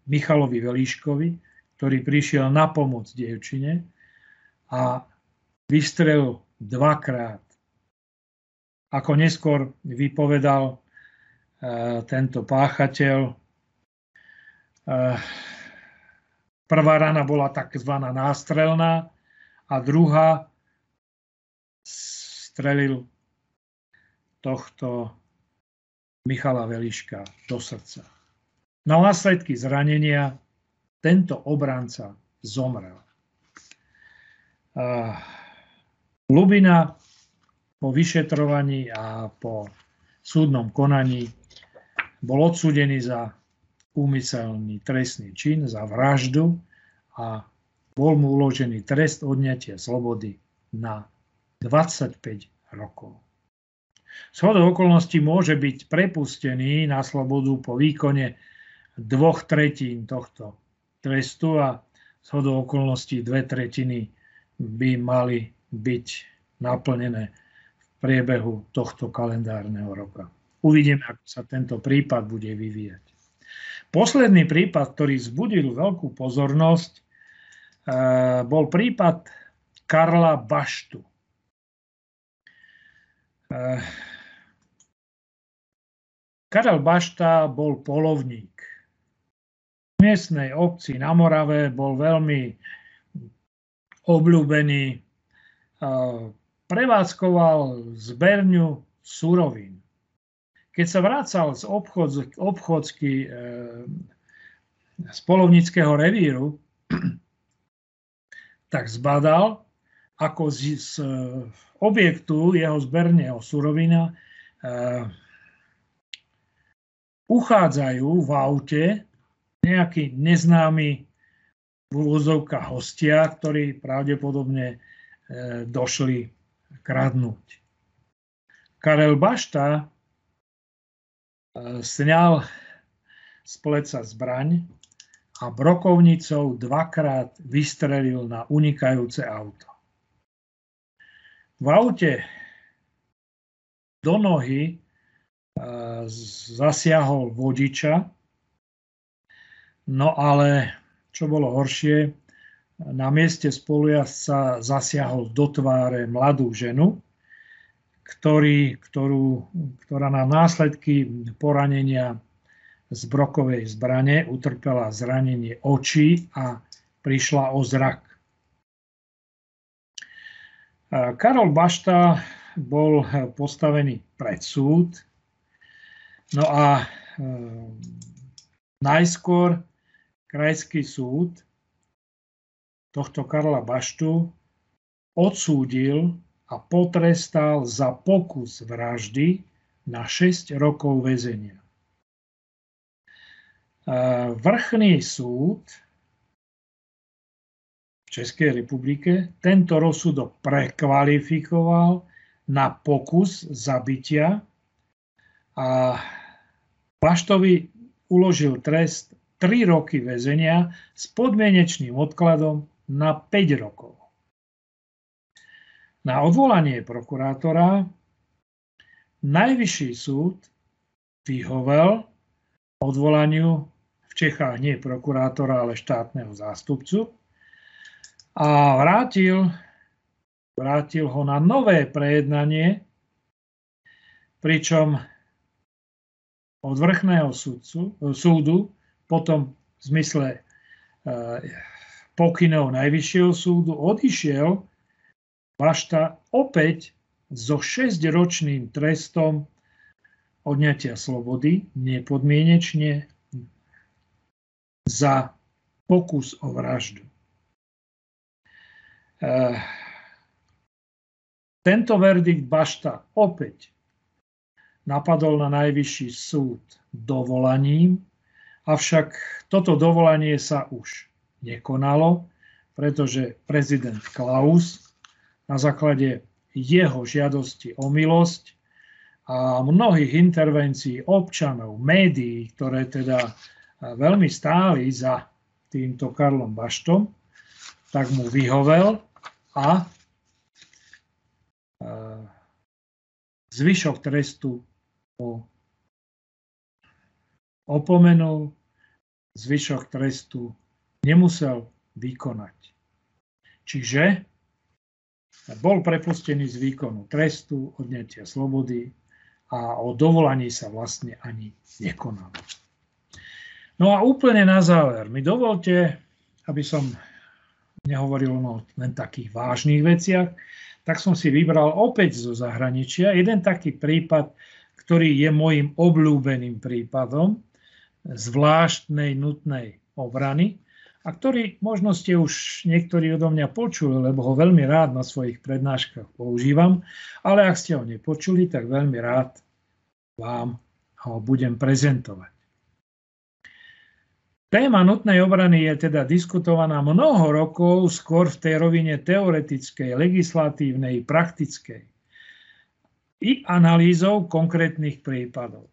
Michalovi Velíškovi, ktorý prišiel na pomoc dievčine a vystrelil dvakrát. Ako neskôr vypovedal tento páchateľ, prvá rana bola tzv. nástrelná a druhá strelil tohto Michala Veliška do srdca. Na následky zranenia tento obranca zomrel. Lubina po vyšetrovaní a po súdnom konaní bol odsúdený za úmyselný trestný čin, za vraždu a bol mu uložený trest odňatia slobody na 25 rokov. Shodou okolností môže byť prepustený na slobodu po výkone dvoch tretín tohto trestu a shodou okolností dve tretiny by mali byť naplnené priebehu tohto kalendárneho roka. Uvidíme, ako sa tento prípad bude vyvíjať. Posledný prípad, ktorý zbudil veľkú pozornosť, eh, bol prípad Karla Baštu. Eh, Karel Bašta bol polovník. V miestnej obci na Morave bol veľmi obľúbený eh, prevádzkoval zberňu surovín. Keď sa vracal z obchod, obchodsky e, z polovnického revíru, (clears throat) tak zbadal, ako z, z objektu jeho zberného surovina e, uchádzajú v aute nejakí neznámi v úvozovkách hostia, ktorí pravdepodobne e, došli kradnúť. Karel Bašta sňal z pleca zbraň a brokovnicou dvakrát vystrelil na unikajúce auto. V aute do nohy e, zasiahol vodiča, no ale čo bolo horšie, na mieste spolujazca zasiahol do tváre mladú ženu, ktorý, ktorú, ktorá na následky poranenia z brokovej zbrane utrpela zranenie očí a prišla o zrak. Karol Bašta bol postavený pred súd, no a e, najskôr krajský súd tohto Karla Baštu odsúdil a potrestal za pokus vraždy na 6 rokov väzenia. Vrchný súd v Českej republike tento rozsudok prekvalifikoval na pokus zabitia a Baštovi uložil trest 3 roky väzenia s podmienečným odkladom na 5 rokov. Na odvolanie prokurátora Najvyšší súd vyhovel odvolaniu v Čechách nie prokurátora, ale štátneho zástupcu a vrátil, vrátil ho na nové prejednanie, pričom od vrchného súdcu, súdu potom v zmysle e, pokynov Najvyššieho súdu odišiel Bašta opäť so 6-ročným trestom odňatia slobody nepodmienečne za pokus o vraždu. E, tento verdikt Bašta opäť napadol na najvyšší súd dovolaním, avšak toto dovolanie sa už nekonalo, pretože prezident Klaus na základe jeho žiadosti o milosť a mnohých intervencií občanov, médií, ktoré teda veľmi stáli za týmto Karlom Baštom, tak mu vyhovel a zvyšok trestu opomenul, zvyšok trestu nemusel vykonať. Čiže bol prepustený z výkonu trestu, odňatia slobody a o dovolaní sa vlastne ani nekonalo. No a úplne na záver mi dovolte, aby som nehovoril o len takých vážnych veciach, tak som si vybral opäť zo zahraničia jeden taký prípad, ktorý je môjim obľúbeným prípadom zvláštnej nutnej obrany a ktorý možno ste už niektorí odo mňa počuli, lebo ho veľmi rád na svojich prednáškach používam, ale ak ste ho nepočuli, tak veľmi rád vám ho budem prezentovať. Téma nutnej obrany je teda diskutovaná mnoho rokov skôr v tej rovine teoretickej, legislatívnej, praktickej i analýzou konkrétnych prípadov.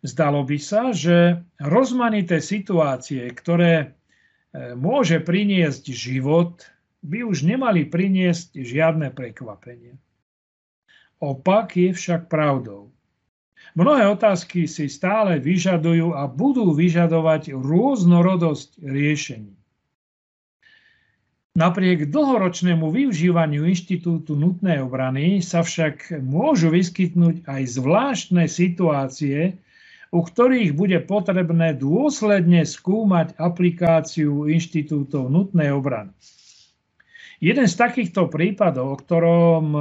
Zdalo by sa, že rozmanité situácie, ktoré e, môže priniesť život, by už nemali priniesť žiadne prekvapenie. Opak je však pravdou. Mnohé otázky si stále vyžadujú a budú vyžadovať rôznorodosť riešení. Napriek dlhoročnému využívaniu inštitútu nutnej obrany sa však môžu vyskytnúť aj zvláštne situácie, u ktorých bude potrebné dôsledne skúmať aplikáciu inštitútov nutnej obrany. Jeden z takýchto prípadov, o ktorom e,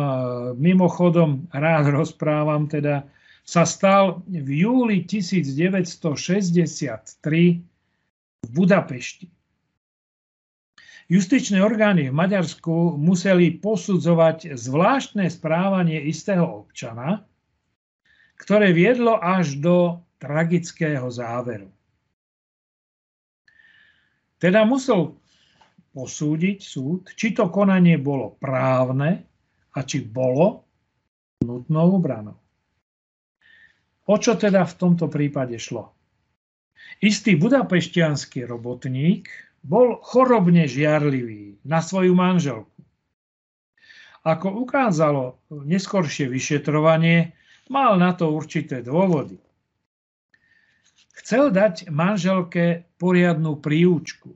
mimochodom rád rozprávam, teda sa stal v júli 1963 v Budapešti. Justičné orgány v Maďarsku museli posudzovať zvláštne správanie istého občana, ktoré viedlo až do tragického záveru. Teda musel posúdiť súd, či to konanie bolo právne a či bolo nutnou obranou. O čo teda v tomto prípade šlo? Istý budapeštianský robotník bol chorobne žiarlivý na svoju manželku. Ako ukázalo neskoršie vyšetrovanie, mal na to určité dôvody. Chcel dať manželke poriadnu príučku,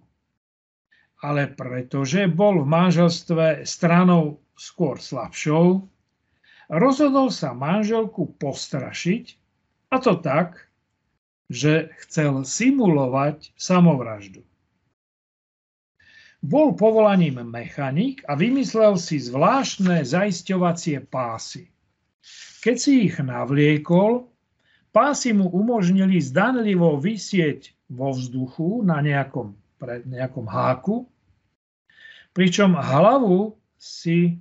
ale pretože bol v manželstve stranou skôr slabšou, rozhodol sa manželku postrašiť, a to tak, že chcel simulovať samovraždu. Bol povolaním mechanik a vymyslel si zvláštne zaisťovacie pásy. Keď si ich navliekol, pásy mu umožnili zdanlivo vysieť vo vzduchu na nejakom, nejakom háku, pričom hlavu si e,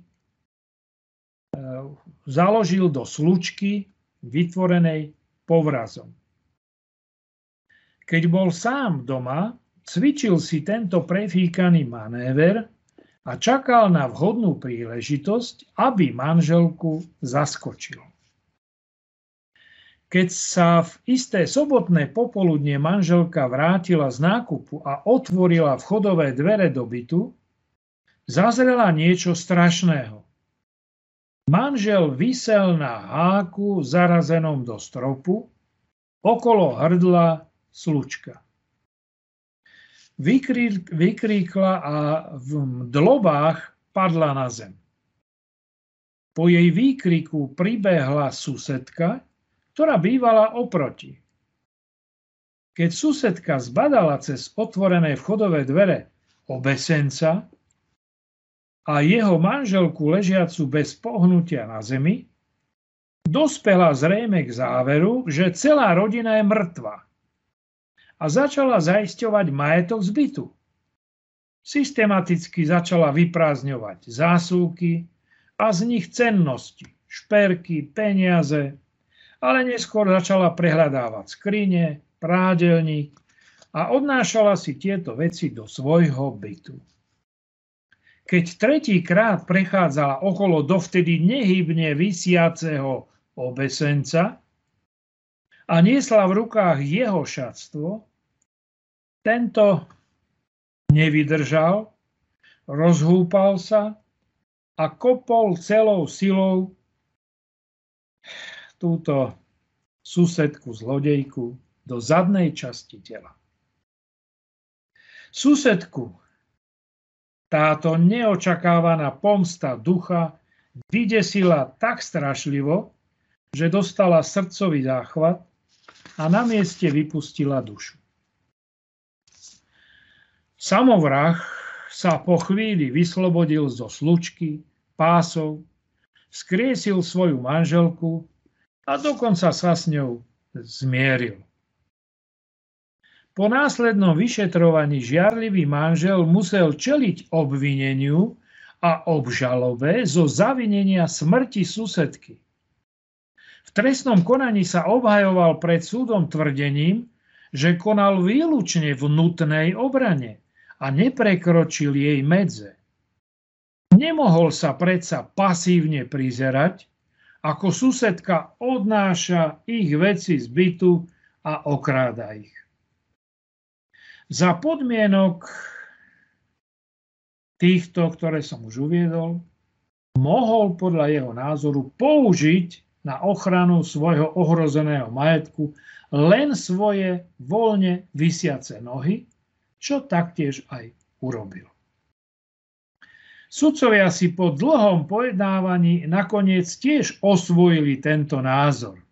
založil do slučky vytvorenej povrazom. Keď bol sám doma, Cvičil si tento prefíkaný manéver a čakal na vhodnú príležitosť, aby manželku zaskočil. Keď sa v isté sobotné popoludne manželka vrátila z nákupu a otvorila vchodové dvere do bytu, zazrela niečo strašného. Manžel vysel na háku zarazenom do stropu, okolo hrdla slučka vykríkla a v dlobách padla na zem. Po jej výkriku pribehla susedka, ktorá bývala oproti. Keď susedka zbadala cez otvorené vchodové dvere obesenca a jeho manželku ležiacu bez pohnutia na zemi, dospela zrejme k záveru, že celá rodina je mŕtva a začala zaisťovať majetok zbytu. Systematicky začala vyprázdňovať zásuvky a z nich cennosti, šperky, peniaze, ale neskôr začala prehľadávať skrine, prádelník a odnášala si tieto veci do svojho bytu. Keď tretíkrát prechádzala okolo dovtedy nehybne vysiaceho obesenca a niesla v rukách jeho šatstvo, tento nevydržal, rozhúpal sa a kopol celou silou túto susedku zlodejku do zadnej časti tela. Susedku táto neočakávaná pomsta ducha vydesila tak strašlivo, že dostala srdcový záchvat a na mieste vypustila dušu. Samovrah sa po chvíli vyslobodil zo slučky, pásov, skriesil svoju manželku a dokonca sa s ňou zmieril. Po následnom vyšetrovaní žiarlivý manžel musel čeliť obvineniu a obžalobe zo zavinenia smrti susedky. V trestnom konaní sa obhajoval pred súdom tvrdením, že konal výlučne v nutnej obrane a neprekročil jej medze. Nemohol sa predsa pasívne prizerať, ako susedka odnáša ich veci z bytu a okráda ich. Za podmienok týchto, ktoré som už uviedol, mohol podľa jeho názoru použiť na ochranu svojho ohrozeného majetku len svoje voľne vysiace nohy, čo taktiež aj urobil. Sudcovia si po dlhom pojednávaní nakoniec tiež osvojili tento názor. E,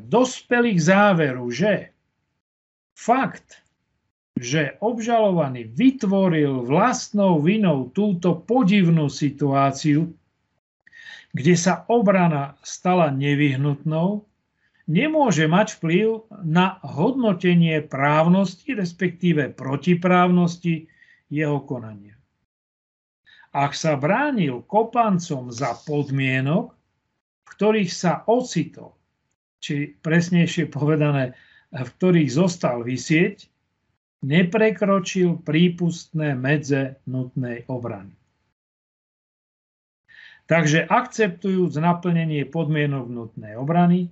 dospeli k záveru, že fakt, že obžalovaný vytvoril vlastnou vinou túto podivnú situáciu, kde sa obrana stala nevyhnutnou, nemôže mať vplyv na hodnotenie právnosti, respektíve protiprávnosti jeho konania. Ak sa bránil kopancom za podmienok, v ktorých sa ocitol, či presnejšie povedané, v ktorých zostal vysieť, neprekročil prípustné medze nutnej obrany. Takže akceptujúc naplnenie podmienok nutnej obrany,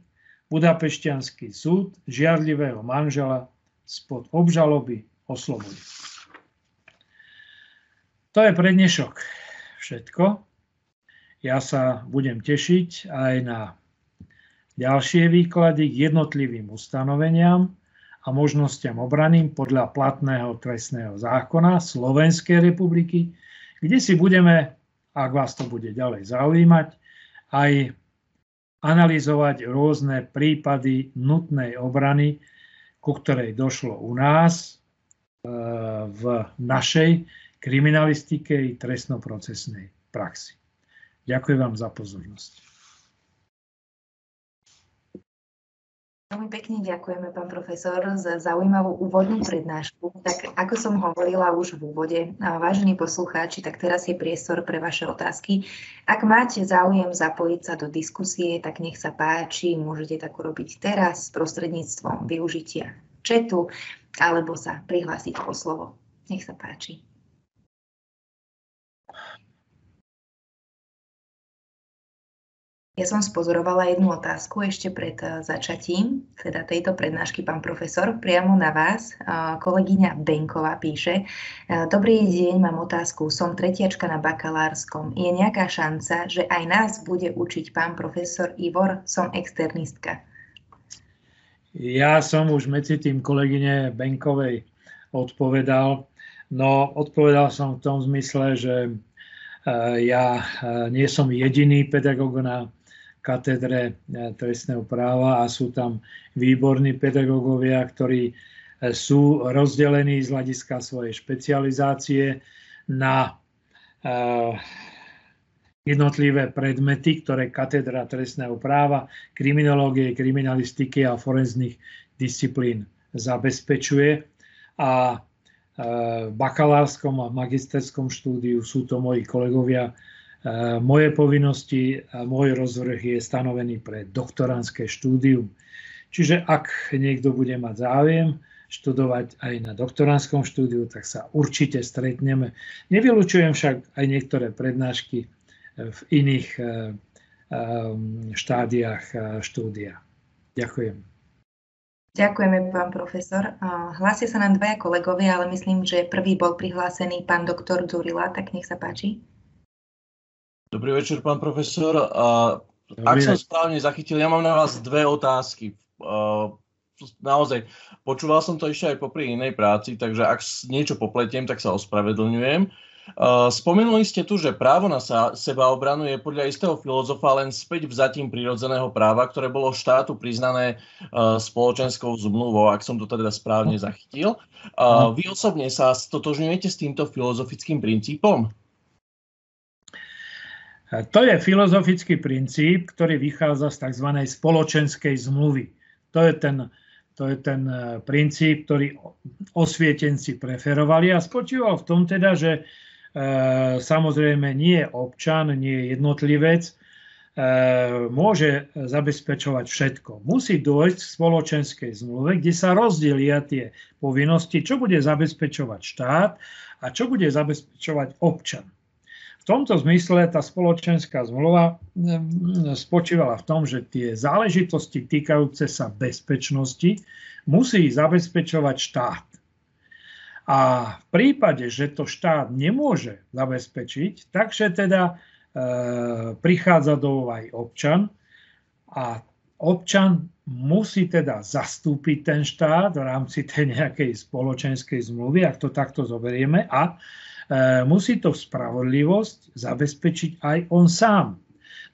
Budapešťanský súd žiadlivého manžela spod obžaloby oslobodil. To je pre dnešok všetko. Ja sa budem tešiť aj na ďalšie výklady k jednotlivým ustanoveniam a možnostiam obrany podľa platného trestného zákona Slovenskej republiky, kde si budeme, ak vás to bude ďalej zaujímať, aj analyzovať rôzne prípady nutnej obrany, ku ktorej došlo u nás e, v našej kriminalistike i trestnoprocesnej praxi. Ďakujem vám za pozornosť. Veľmi pekne ďakujeme, pán profesor, za zaujímavú úvodnú prednášku. Tak ako som hovorila už v úvode, vážení poslucháči, tak teraz je priestor pre vaše otázky. Ak máte záujem zapojiť sa do diskusie, tak nech sa páči, môžete tak urobiť teraz prostredníctvom využitia četu alebo sa prihlásiť o slovo. Nech sa páči. Ja som spozorovala jednu otázku ešte pred eh, začatím, teda tejto prednášky, pán profesor, priamo na vás. Eh, kolegyňa Benková píše, eh, Dobrý deň, mám otázku, som tretiačka na bakalárskom. Je nejaká šanca, že aj nás bude učiť pán profesor Ivor? Som externistka. Ja som už medzi tým kolegyne Benkovej odpovedal. No, odpovedal som v tom zmysle, že ja nie som jediný pedagóg na katedre eh, trestného práva a sú tam výborní pedagógovia, ktorí eh, sú rozdelení z hľadiska svojej špecializácie na eh, jednotlivé predmety, ktoré katedra trestného práva, kriminológie, kriminalistiky a forenzných disciplín zabezpečuje. A v bakalárskom a magisterskom štúdiu sú to moji kolegovia moje povinnosti a môj rozvrh je stanovený pre doktoránske štúdium. Čiže ak niekto bude mať záujem študovať aj na doktoránskom štúdiu, tak sa určite stretneme. Nevylučujem však aj niektoré prednášky v iných e, e, štádiách štúdia. Ďakujem. Ďakujeme, pán profesor. Hlásia sa nám dvaja kolegovia, ale myslím, že prvý bol prihlásený pán doktor Dzurila, tak nech sa páči. Dobrý večer, pán profesor. A ak som správne zachytil, ja mám na vás dve otázky. Naozaj, počúval som to ešte aj popri inej práci, takže ak niečo popletiem, tak sa ospravedlňujem. Spomenuli ste tu, že právo na seba obranu je podľa istého filozofa len späť vzatím prírodzeného práva, ktoré bolo štátu priznané spoločenskou zmluvou, ak som to teda správne zachytil. Vy osobne sa stotožňujete s týmto filozofickým princípom? To je filozofický princíp, ktorý vychádza z tzv. spoločenskej zmluvy. To je ten, to je ten e, princíp, ktorý osvietenci preferovali a spočíval v tom teda, že e, samozrejme nie občan, nie jednotlivec e, môže zabezpečovať všetko. Musí dôjsť k spoločenskej zmluve, kde sa rozdelia tie povinnosti, čo bude zabezpečovať štát a čo bude zabezpečovať občan tomto zmysle tá spoločenská zmluva spočívala v tom, že tie záležitosti týkajúce sa bezpečnosti musí zabezpečovať štát. A v prípade, že to štát nemôže zabezpečiť, takže teda e, prichádza do úvahy občan a občan musí teda zastúpiť ten štát v rámci tej nejakej spoločenskej zmluvy, ak to takto zoberieme, a musí to spravodlivosť zabezpečiť aj on sám.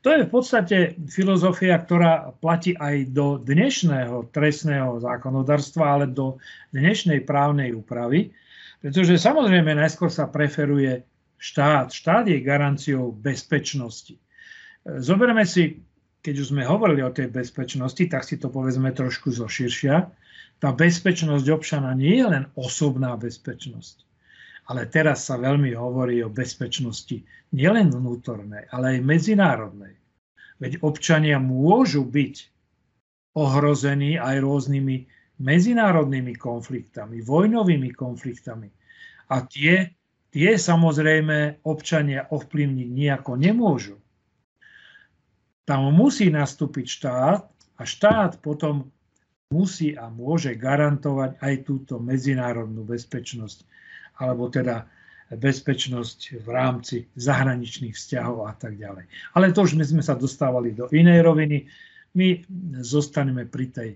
To je v podstate filozofia, ktorá platí aj do dnešného trestného zákonodárstva, ale do dnešnej právnej úpravy, pretože samozrejme najskôr sa preferuje štát. Štát je garanciou bezpečnosti. E, zoberme si, keď už sme hovorili o tej bezpečnosti, tak si to povedzme trošku zoširšia. Tá bezpečnosť občana nie je len osobná bezpečnosť ale teraz sa veľmi hovorí o bezpečnosti nielen vnútornej, ale aj medzinárodnej. Veď občania môžu byť ohrození aj rôznymi medzinárodnými konfliktami, vojnovými konfliktami. A tie, tie samozrejme občania ovplyvniť nejako nemôžu. Tam musí nastúpiť štát a štát potom musí a môže garantovať aj túto medzinárodnú bezpečnosť alebo teda bezpečnosť v rámci zahraničných vzťahov a tak ďalej. Ale to už my sme sa dostávali do inej roviny. My zostaneme pri tej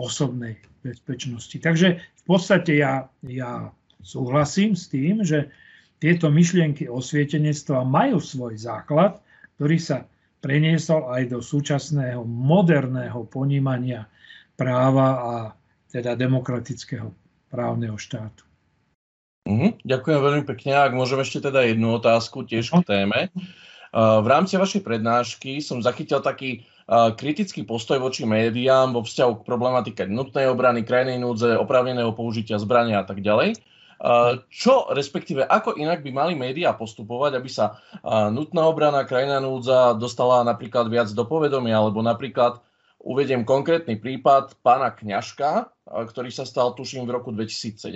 osobnej bezpečnosti. Takže v podstate ja, ja súhlasím s tým, že tieto myšlienky osvietenectva majú svoj základ, ktorý sa preniesol aj do súčasného moderného ponímania práva a teda demokratického právneho štátu. Mhm, ďakujem veľmi pekne. Ak môžem ešte teda jednu otázku tiež k téme. V rámci vašej prednášky som zachytil taký kritický postoj voči médiám vo vzťahu k problematike nutnej obrany, krajnej núdze, oprávneného použitia zbrania a tak ďalej. Čo, respektíve, ako inak by mali médiá postupovať, aby sa nutná obrana, krajná núdza dostala napríklad viac do povedomia, alebo napríklad Uvediem konkrétny prípad pána Kňažka, ktorý sa stal, tuším, v roku 2017,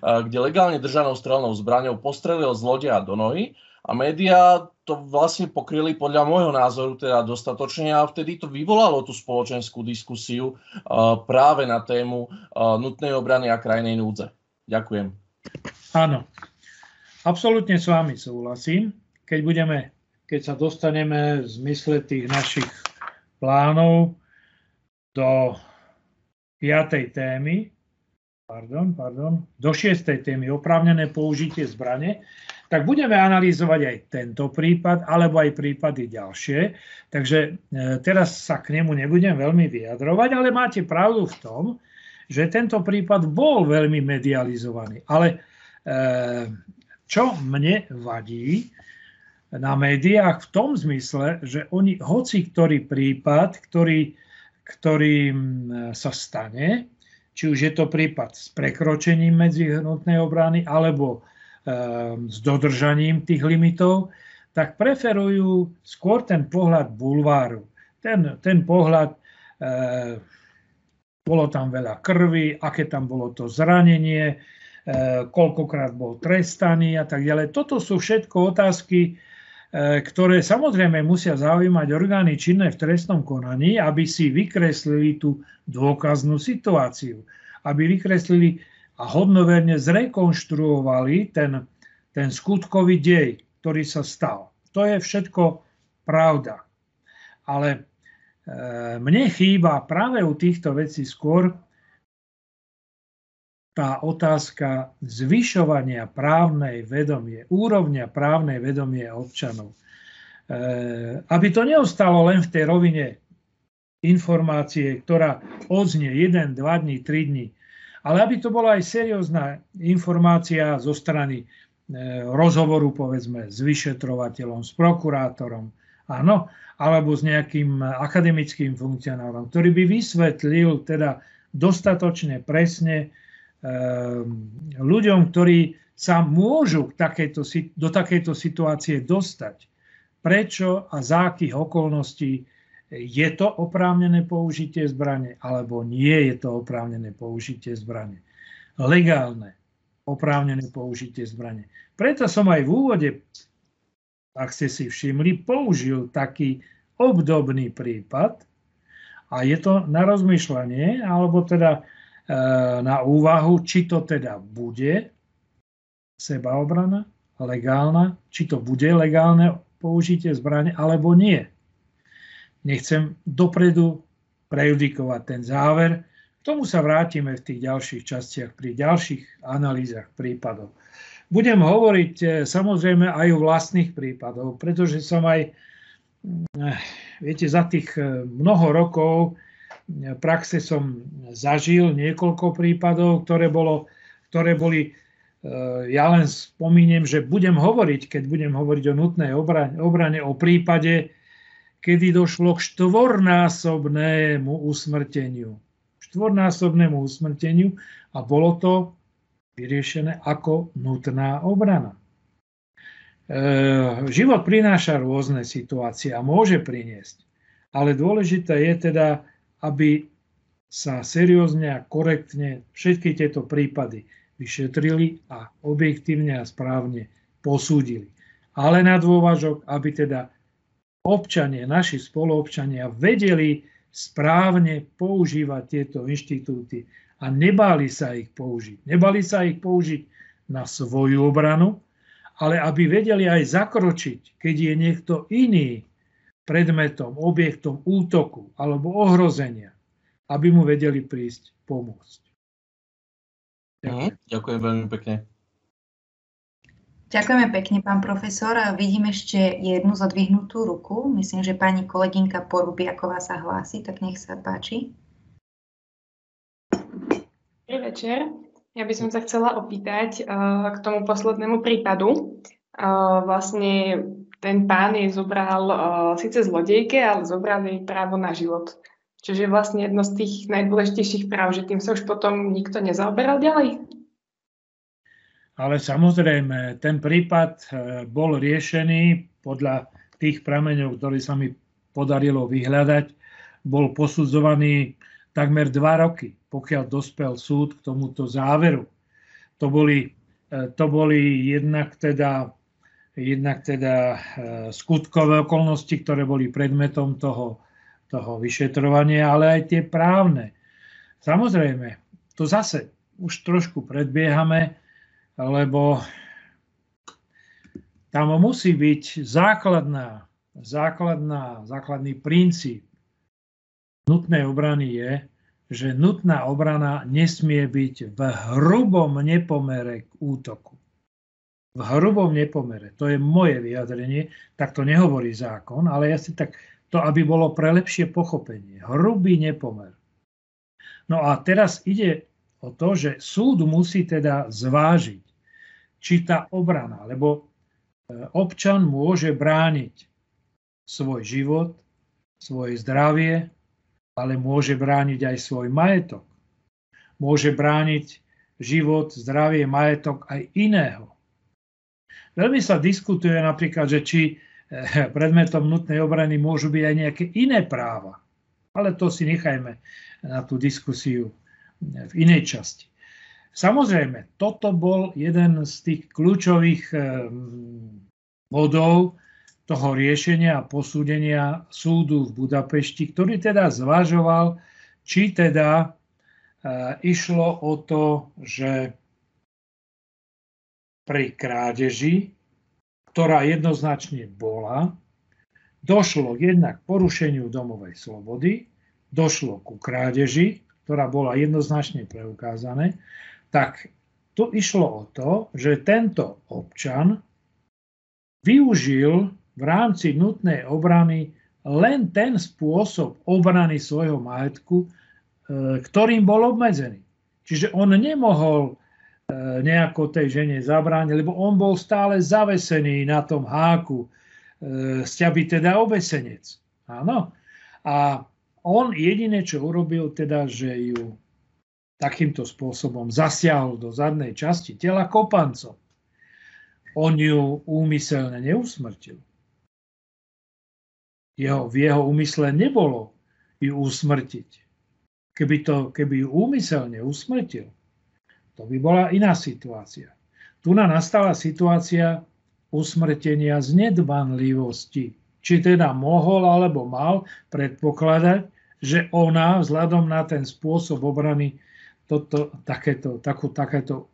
kde legálne držanou strelnou zbraňou postrelil zlodeja do nohy a médiá to vlastne pokryli podľa môjho názoru teda dostatočne a vtedy to vyvolalo tú spoločenskú diskusiu práve na tému nutnej obrany a krajnej núdze. Ďakujem. Áno, absolútne s vami súhlasím. Keď budeme, keď sa dostaneme v zmysle tých našich plánov do piatej témy, pardon, pardon, do šiestej témy oprávnené použitie zbrane, tak budeme analyzovať aj tento prípad, alebo aj prípady ďalšie. Takže e, teraz sa k nemu nebudem veľmi vyjadrovať, ale máte pravdu v tom, že tento prípad bol veľmi medializovaný. Ale e, čo mne vadí na médiách v tom zmysle, že oni hoci ktorý prípad, ktorý ktorý sa stane, či už je to prípad s prekročením medzihnutnej obrany alebo e, s dodržaním tých limitov, tak preferujú skôr ten pohľad bulváru. Ten, ten pohľad, e, bolo tam veľa krvi, aké tam bolo to zranenie, e, koľkokrát bol trestaný a tak ďalej. Toto sú všetko otázky, E, ktoré samozrejme musia zaujímať orgány činné v trestnom konaní, aby si vykreslili tú dôkaznú situáciu, aby vykreslili a hodnoverne zrekonštruovali ten, ten skutkový dej, ktorý sa stal. To je všetko pravda. Ale e, mne chýba práve u týchto vecí skôr tá otázka zvyšovania právnej vedomie, úrovňa právnej vedomie občanov. E, aby to neostalo len v tej rovine informácie, ktorá odznie 1, 2 dní, 3 dní, ale aby to bola aj seriózna informácia zo strany rozhovoru povedzme s vyšetrovateľom, s prokurátorom, áno, alebo s nejakým akademickým funkcionárom, ktorý by vysvetlil teda dostatočne presne e, ľuďom, ktorí sa môžu takejto, do takejto situácie dostať. Prečo a za akých okolností je to oprávnené použitie zbrane, alebo nie je to oprávnené použitie zbrane. Legálne oprávnené použitie zbrane. Preto som aj v úvode, ak ste si všimli, použil taký obdobný prípad a je to na rozmýšľanie, alebo teda na úvahu, či to teda bude sebaobrana legálna, či to bude legálne použitie zbrane, alebo nie. Nechcem dopredu prejudikovať ten záver, k tomu sa vrátime v tých ďalších častiach pri ďalších analýzach prípadov. Budem hovoriť e, samozrejme aj o vlastných prípadoch, pretože som aj, e, viete, za tých e, mnoho rokov praxe som zažil niekoľko prípadov, ktoré, bolo, ktoré boli, ja len spomínam, že budem hovoriť, keď budem hovoriť o nutnej obrane, obrane o prípade, kedy došlo k štvornásobnému usmrteniu štvornásobnému usmrteniu a bolo to vyriešené ako nutná obrana. E, život prináša rôzne situácie a môže priniesť, ale dôležité je teda, aby sa seriózne a korektne všetky tieto prípady vyšetrili a objektívne a správne posúdili. Ale na dôvažok, aby teda občania, naši spoluobčania vedeli, správne používať tieto inštitúty a nebáli sa ich použiť. Nebali sa ich použiť na svoju obranu, ale aby vedeli aj zakročiť, keď je niekto iný predmetom, objektom útoku alebo ohrozenia, aby mu vedeli prísť pomôcť. Ďakujem, mhm, ďakujem veľmi pekne. Ďakujeme pekne, pán profesor. Vidím ešte jednu zodvihnutú ruku. Myslím, že pani kolegynka Porubiaková sa hlási, tak nech sa páči. Dobrý večer. Ja by som sa chcela opýtať uh, k tomu poslednému prípadu. Uh, vlastne ten pán jej zobral uh, síce zlodejke, ale zobral jej právo na život. Čiže vlastne jedno z tých najdôležitejších práv, že tým sa už potom nikto nezaoberal ďalej? Ale samozrejme, ten prípad e, bol riešený podľa tých prameňov, ktoré sa mi podarilo vyhľadať. Bol posudzovaný takmer dva roky, pokiaľ dospel súd k tomuto záveru. To boli, e, to boli jednak teda, jednak teda e, skutkové okolnosti, ktoré boli predmetom toho, toho vyšetrovania, ale aj tie právne. Samozrejme, to zase už trošku predbiehame, lebo tam musí byť základná, základná, základný princíp nutnej obrany je, že nutná obrana nesmie byť v hrubom nepomere k útoku. V hrubom nepomere. To je moje vyjadrenie, tak to nehovorí zákon, ale ja si tak to, aby bolo pre lepšie pochopenie. Hrubý nepomer. No a teraz ide o to, že súd musí teda zvážiť, či tá obrana, lebo e, občan môže brániť svoj život, svoje zdravie, ale môže brániť aj svoj majetok. Môže brániť život, zdravie, majetok aj iného. Veľmi sa diskutuje napríklad, že či e, predmetom nutnej obrany môžu byť aj nejaké iné práva. Ale to si nechajme na tú diskusiu v inej časti. Samozrejme, toto bol jeden z tých kľúčových eh, bodov toho riešenia a posúdenia súdu v Budapešti, ktorý teda zvažoval, či teda eh, išlo o to, že pri krádeži, ktorá jednoznačne bola, došlo jednak k porušeniu domovej slobody, došlo ku krádeži, ktorá bola jednoznačne preukázané, tak tu išlo o to, že tento občan využil v rámci nutnej obrany len ten spôsob obrany svojho majetku, e, ktorým bol obmedzený. Čiže on nemohol nejako tej žene zabrániť, lebo on bol stále zavesený na tom háku, e, by teda obesenec. Áno. A on jediné, čo urobil, teda, že ju takýmto spôsobom zasiahol do zadnej časti tela kopancom. On ju úmyselne neusmrtil. Jeho, v jeho úmysle nebolo ju usmrtiť. Keby, to, keby ju úmyselne usmrtil, to by bola iná situácia. Tu na nastala situácia usmrtenia z nedbanlivosti. Či teda mohol alebo mal predpokladať, že ona vzhľadom na ten spôsob obrany toto, takéto, takú, takéto,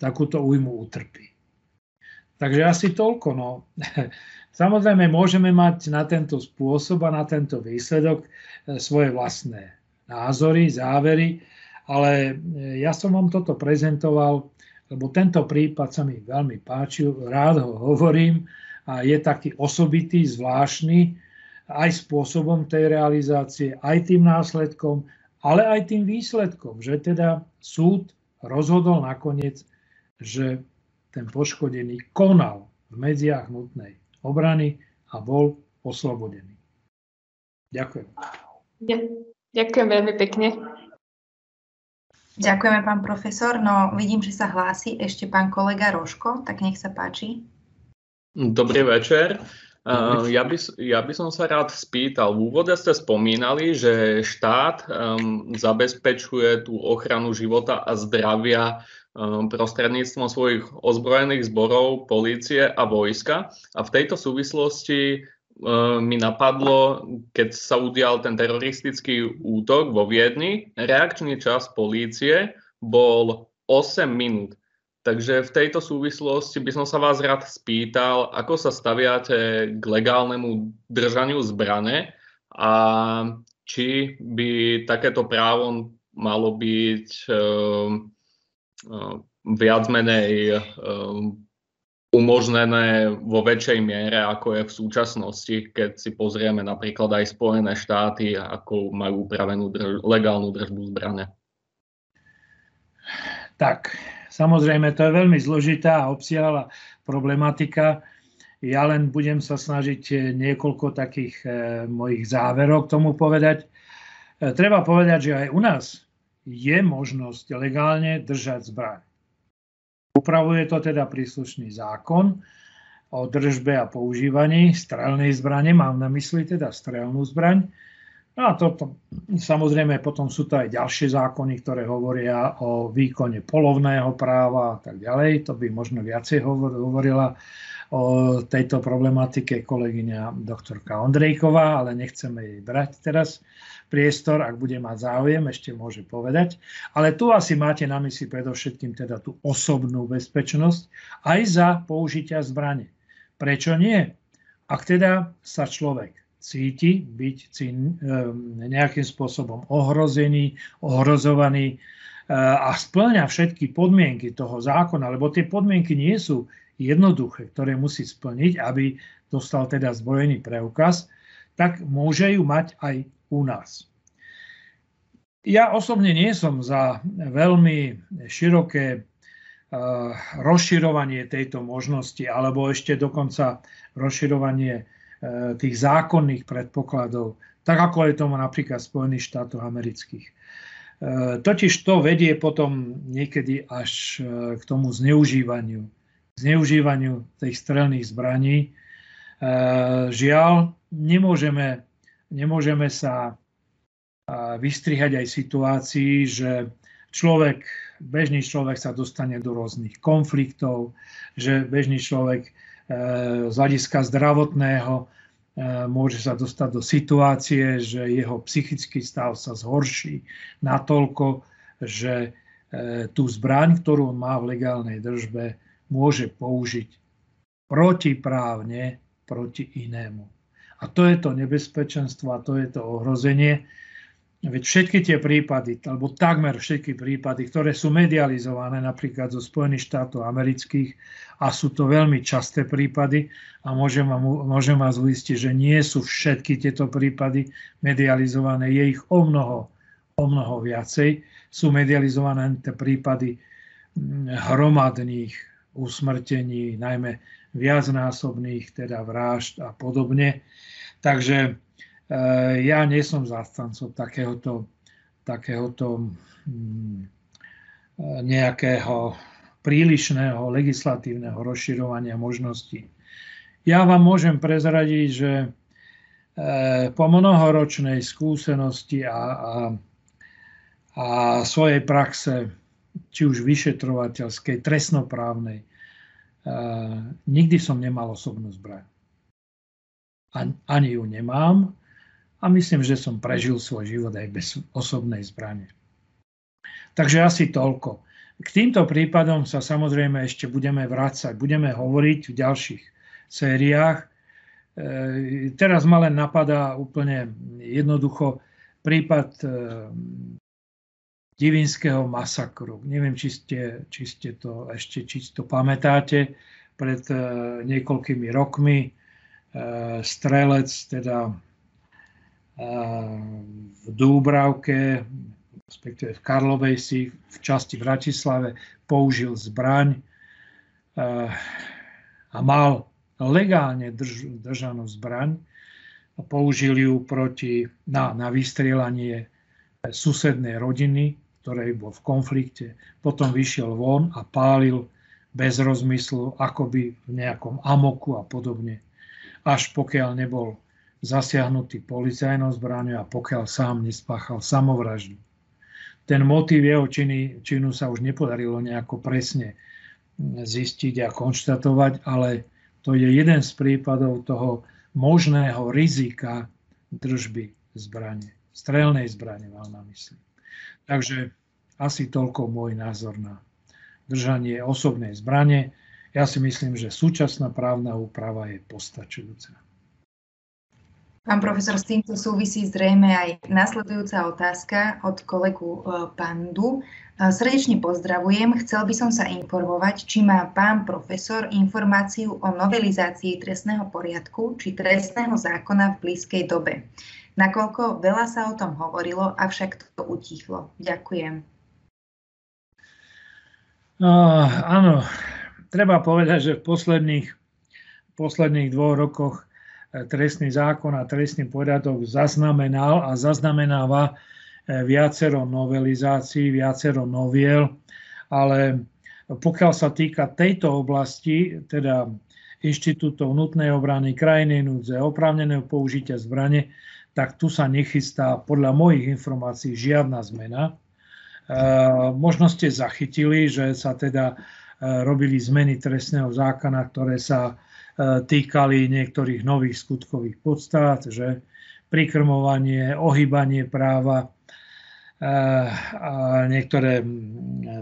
takúto újmu utrpí. Takže asi toľko. No. (laughs) Samozrejme, môžeme mať na tento spôsob a na tento výsledok e, svoje vlastné názory, závery, ale e, ja som vám toto prezentoval, lebo tento prípad sa mi veľmi páčil, rád ho hovorím a je taký osobitý, zvláštny, aj spôsobom tej realizácie, aj tým následkom, ale aj tým výsledkom, že teda súd rozhodol nakoniec, že ten poškodený konal v medziach nutnej obrany a bol oslobodený. Ďakujem. Ďakujem veľmi pekne. Ďakujeme, pán profesor. No, vidím, že sa hlási ešte pán kolega Roško, tak nech sa páči. Dobrý večer. Ja by, ja by som sa rád spýtal, v úvode ste spomínali, že štát um, zabezpečuje tú ochranu života a zdravia um, prostredníctvom svojich ozbrojených zborov, polície a vojska. A v tejto súvislosti mi napadlo, keď sa udial ten teroristický útok vo Viedni, reakčný čas polície bol 8 minút. Takže v tejto súvislosti by som sa vás rád spýtal, ako sa staviate k legálnemu držaniu zbrane a či by takéto právo malo byť uh, uh, viac menej uh, umožnené vo väčšej miere, ako je v súčasnosti, keď si pozrieme napríklad aj Spojené štáty, ako majú upravenú drž- legálnu držbu zbrane. Tak, Samozrejme, to je veľmi zložitá a obsiahla problematika. Ja len budem sa snažiť niekoľko takých e, mojich záverov k tomu povedať. E, treba povedať, že aj u nás je možnosť legálne držať zbraň. Upravuje to teda príslušný zákon o držbe a používaní strelnej zbrane, mám na mysli teda strelnú zbraň, No a toto, samozrejme, potom sú to aj ďalšie zákony, ktoré hovoria o výkone polovného práva a tak ďalej. To by možno viacej hovorila o tejto problematike kolegyňa doktorka Ondrejková, ale nechceme jej brať teraz priestor, ak bude mať záujem, ešte môže povedať. Ale tu asi máte na mysli predovšetkým teda tú osobnú bezpečnosť aj za použitia zbrane. Prečo nie? Ak teda sa človek cíti byť nejakým spôsobom ohrozený, ohrozovaný e, a splňa všetky podmienky toho zákona, lebo tie podmienky nie sú jednoduché, ktoré musí splniť, aby dostal teda zbrojený preukaz, tak môže ju mať aj u nás. Ja osobne nie som za veľmi široké e, rozširovanie tejto možnosti, alebo ešte dokonca rozširovanie E, tých zákonných predpokladov, tak ako je tomu napríklad v Spojených štátoch amerických. E, totiž to vedie potom niekedy až k tomu zneužívaniu. Zneužívaniu tých strelných zbraní. Žiaľ, nemôžeme, nemôžeme sa vystrihať aj situácii, že človek, bežný človek sa dostane do rôznych konfliktov, že bežný človek z hľadiska zdravotného môže sa dostať do situácie, že jeho psychický stav sa zhorší natoľko, že e, tú zbraň, ktorú on má v legálnej držbe, môže použiť protiprávne proti inému. A to je to nebezpečenstvo a to je to ohrozenie, Veď všetky tie prípady, alebo takmer všetky prípady, ktoré sú medializované napríklad zo Spojených štátov amerických a sú to veľmi časté prípady a môžem, môžem vás uistiť, že nie sú všetky tieto prípady medializované, je ich o mnoho, o mnoho viacej. Sú medializované tie prípady hromadných usmrtení, najmä viacnásobných, teda vražd a podobne. Takže ja nie som zástancov takéhoto, takéhoto mm, nejakého prílišného legislatívneho rozširovania možností. Ja vám môžem prezradiť, že e, po mnohoročnej skúsenosti a, a, a svojej praxe, či už vyšetrovateľskej, trestnoprávnej, e, nikdy som nemal osobnú zbraň. Ani ju nemám a myslím, že som prežil svoj život aj bez osobnej zbrane. Takže asi toľko. K týmto prípadom sa samozrejme ešte budeme vrácať, budeme hovoriť v ďalších sériách. E, teraz ma len napadá úplne jednoducho prípad e, divinského masakru. Neviem, či ste, či ste to ešte či to pamätáte. Pred e, niekoľkými rokmi strelec teda v Dúbravke respektíve v Karlovej si v časti Bratislave použil zbraň eh, a mal legálne drž, držanú zbraň a použil ju proti, na, na vystrelanie susednej rodiny, ktorej bol v konflikte. Potom vyšiel von a pálil bez rozmyslu, akoby v nejakom amoku a podobne. Až pokiaľ nebol zasiahnutý policajnou zbraňou a pokiaľ sám nespáchal samovraždu ten motív jeho činy, činu sa už nepodarilo nejako presne zistiť a konštatovať, ale to je jeden z prípadov toho možného rizika držby zbrane, strelnej zbrane mal na mysli. Takže asi toľko môj názor na držanie osobnej zbrane. Ja si myslím, že súčasná právna úprava je postačujúca. Pán profesor, s týmto súvisí zrejme aj nasledujúca otázka od kolegu e, Pandu. E, srdečne pozdravujem. Chcel by som sa informovať, či má pán profesor informáciu o novelizácii trestného poriadku či trestného zákona v blízkej dobe. Nakoľko veľa sa o tom hovorilo, avšak to utichlo. Ďakujem. Uh, áno, treba povedať, že v posledných, posledných dvoch rokoch trestný zákon a trestný poriadok zaznamenal a zaznamenáva e, viacero novelizácií, viacero noviel, ale pokiaľ sa týka tejto oblasti, teda inštitútov nutnej obrany krajiny núdze, oprávneného použitia zbrane, tak tu sa nechystá podľa mojich informácií žiadna zmena. E, možno ste zachytili, že sa teda e, robili zmeny trestného zákona, ktoré sa E, týkali niektorých nových skutkových podstát, že prikrmovanie, ohýbanie práva a niektoré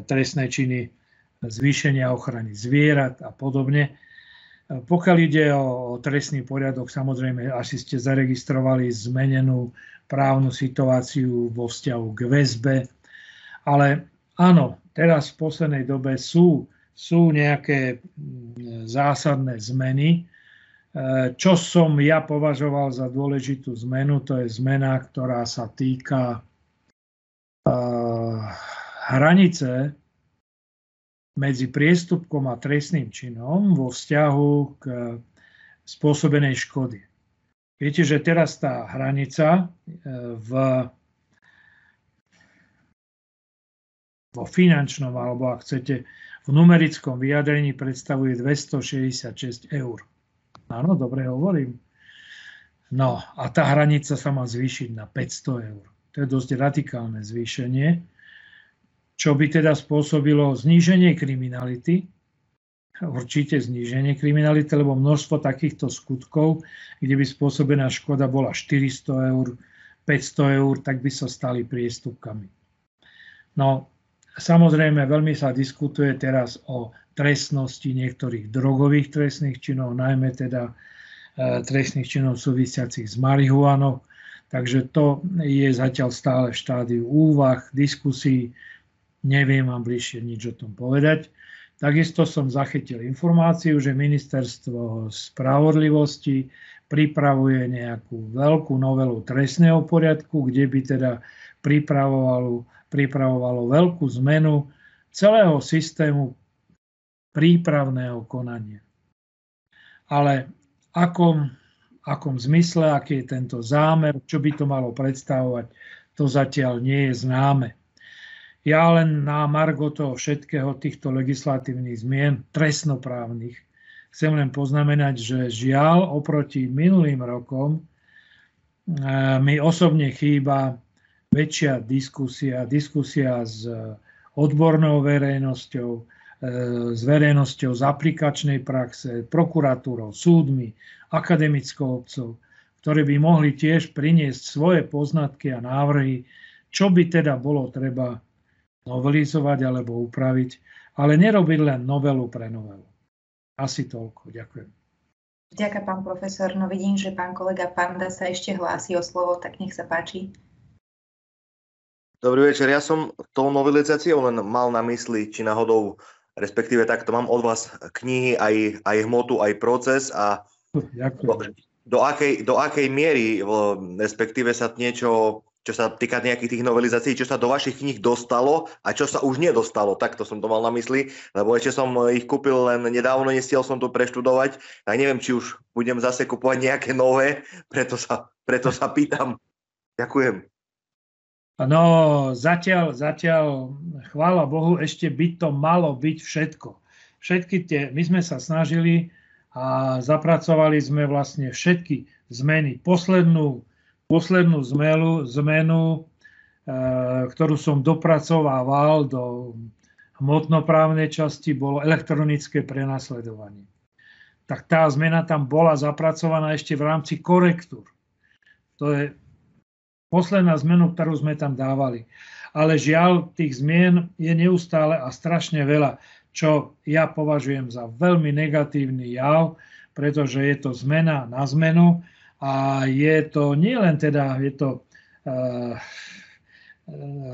trestné činy zvýšenia ochrany zvierat a podobne. Pokiaľ ide o trestný poriadok, samozrejme, asi ste zaregistrovali zmenenú právnu situáciu vo vzťahu k väzbe, ale áno, teraz v poslednej dobe sú sú nejaké zásadné zmeny. E, čo som ja považoval za dôležitú zmenu, to je zmena, ktorá sa týka e, hranice medzi priestupkom a trestným činom vo vzťahu k spôsobenej škody. Viete, že teraz tá hranica e, v, vo finančnom, alebo ak chcete, v numerickom vyjadrení predstavuje 266 eur. Áno, dobre hovorím. No a tá hranica sa má zvýšiť na 500 eur. To je dosť radikálne zvýšenie, čo by teda spôsobilo zníženie kriminality, určite zníženie kriminality, lebo množstvo takýchto skutkov, kde by spôsobená škoda bola 400 eur, 500 eur, tak by sa stali priestupkami. No, Samozrejme, veľmi sa diskutuje teraz o trestnosti niektorých drogových trestných činov, najmä teda e, trestných činov súvisiacich s marihuanou. Takže to je zatiaľ stále v štádiu úvah, diskusí. Neviem vám bližšie nič o tom povedať. Takisto som zachytil informáciu, že ministerstvo spravodlivosti pripravuje nejakú veľkú novelu trestného poriadku, kde by teda pripravovalo pripravovalo veľkú zmenu celého systému prípravného konania. Ale akom, akom zmysle, aký je tento zámer, čo by to malo predstavovať, to zatiaľ nie je známe. Ja len na margo toho všetkého týchto legislatívnych zmien trestnoprávnych chcem len poznamenať, že žiaľ oproti minulým rokom eh, mi osobne chýba väčšia diskusia, diskusia s odbornou verejnosťou, e, s verejnosťou z aplikačnej praxe, prokuratúrou, súdmi, akademickou obcov, ktorí by mohli tiež priniesť svoje poznatky a návrhy, čo by teda bolo treba novelizovať alebo upraviť, ale nerobiť len novelu pre novelu. Asi toľko. Ďakujem. Ďakujem, pán profesor. No vidím, že pán kolega Panda sa ešte hlási o slovo, tak nech sa páči. Dobrý večer, ja som tou novelizáciou len mal na mysli, či náhodou, respektíve takto mám od vás knihy, aj, aj hmotu, aj proces a do, do, akej, do akej miery, respektíve sa niečo, čo sa týka nejakých tých novelizácií, čo sa do vašich kníh dostalo a čo sa už nedostalo, takto som to mal na mysli, lebo ešte som ich kúpil len nedávno, nestiel som to preštudovať, tak neviem, či už budem zase kupovať nejaké nové, (laughs) preto sa, preto sa pýtam. Ďakujem. No zatiaľ, zatiaľ, chvála Bohu, ešte by to malo byť všetko. Všetky tie, my sme sa snažili a zapracovali sme vlastne všetky zmeny. Poslednú, poslednú zmenu, zmenu e, ktorú som dopracovával do hmotnoprávnej časti, bolo elektronické prenasledovanie. Tak tá zmena tam bola zapracovaná ešte v rámci korektúr. To je posledná zmenu, ktorú sme tam dávali. Ale žiaľ, tých zmien je neustále a strašne veľa, čo ja považujem za veľmi negatívny jav, pretože je to zmena na zmenu a je to nielen teda, je to uh,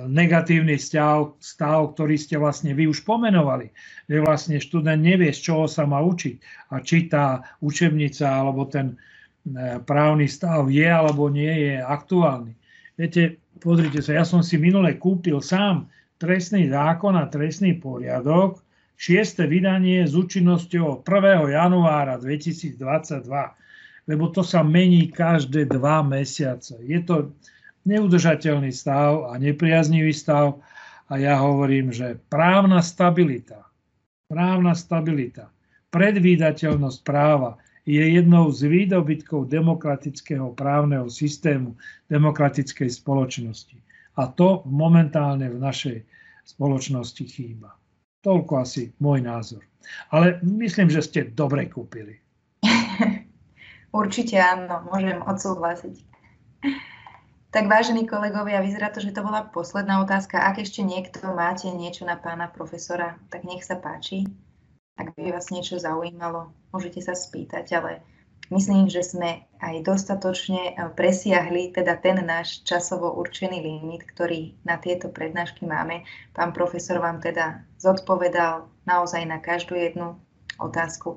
negatívny stav, stav, ktorý ste vlastne vy už pomenovali, že vlastne študent nevie, z čoho sa má učiť a či tá učebnica alebo ten e, právny stav je alebo nie je aktuálny. Viete, pozrite sa, ja som si minule kúpil sám trestný zákon a trestný poriadok, šieste vydanie s účinnosťou 1. januára 2022, lebo to sa mení každé dva mesiace. Je to neudržateľný stav a nepriaznivý stav a ja hovorím, že právna stabilita, právna stabilita, predvídateľnosť práva je jednou z výdobytkov demokratického právneho systému demokratickej spoločnosti. A to momentálne v našej spoločnosti chýba. Toľko asi môj názor. Ale myslím, že ste dobre kúpili. Určite áno, môžem odsúhlasiť. Tak vážení kolegovia, vyzerá to, že to bola posledná otázka. Ak ešte niekto máte niečo na pána profesora, tak nech sa páči. Ak by vás niečo zaujímalo, môžete sa spýtať, ale myslím, že sme aj dostatočne eh, presiahli teda ten náš časovo určený limit, ktorý na tieto prednášky máme. Pán profesor vám teda zodpovedal naozaj na každú jednu otázku.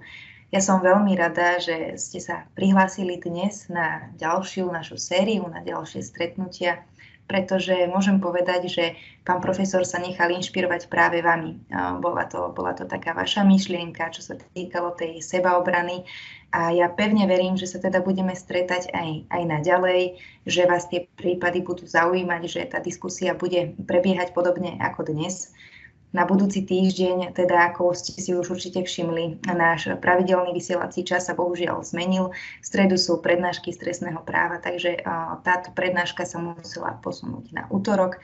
Ja som veľmi rada, že ste sa prihlásili dnes na ďalšiu našu sériu, na ďalšie stretnutia pretože môžem povedať, že pán profesor sa nechal inšpirovať práve vami. Bola to, bola to taká vaša myšlienka, čo sa týkalo tej sebaobrany a ja pevne verím, že sa teda budeme stretať aj, aj naďalej, že vás tie prípady budú zaujímať, že tá diskusia bude prebiehať podobne ako dnes na budúci týždeň, teda ako ste si už určite všimli, náš pravidelný vysielací čas sa bohužiaľ zmenil. V stredu sú prednášky stresného práva, takže táto prednáška sa musela posunúť na útorok.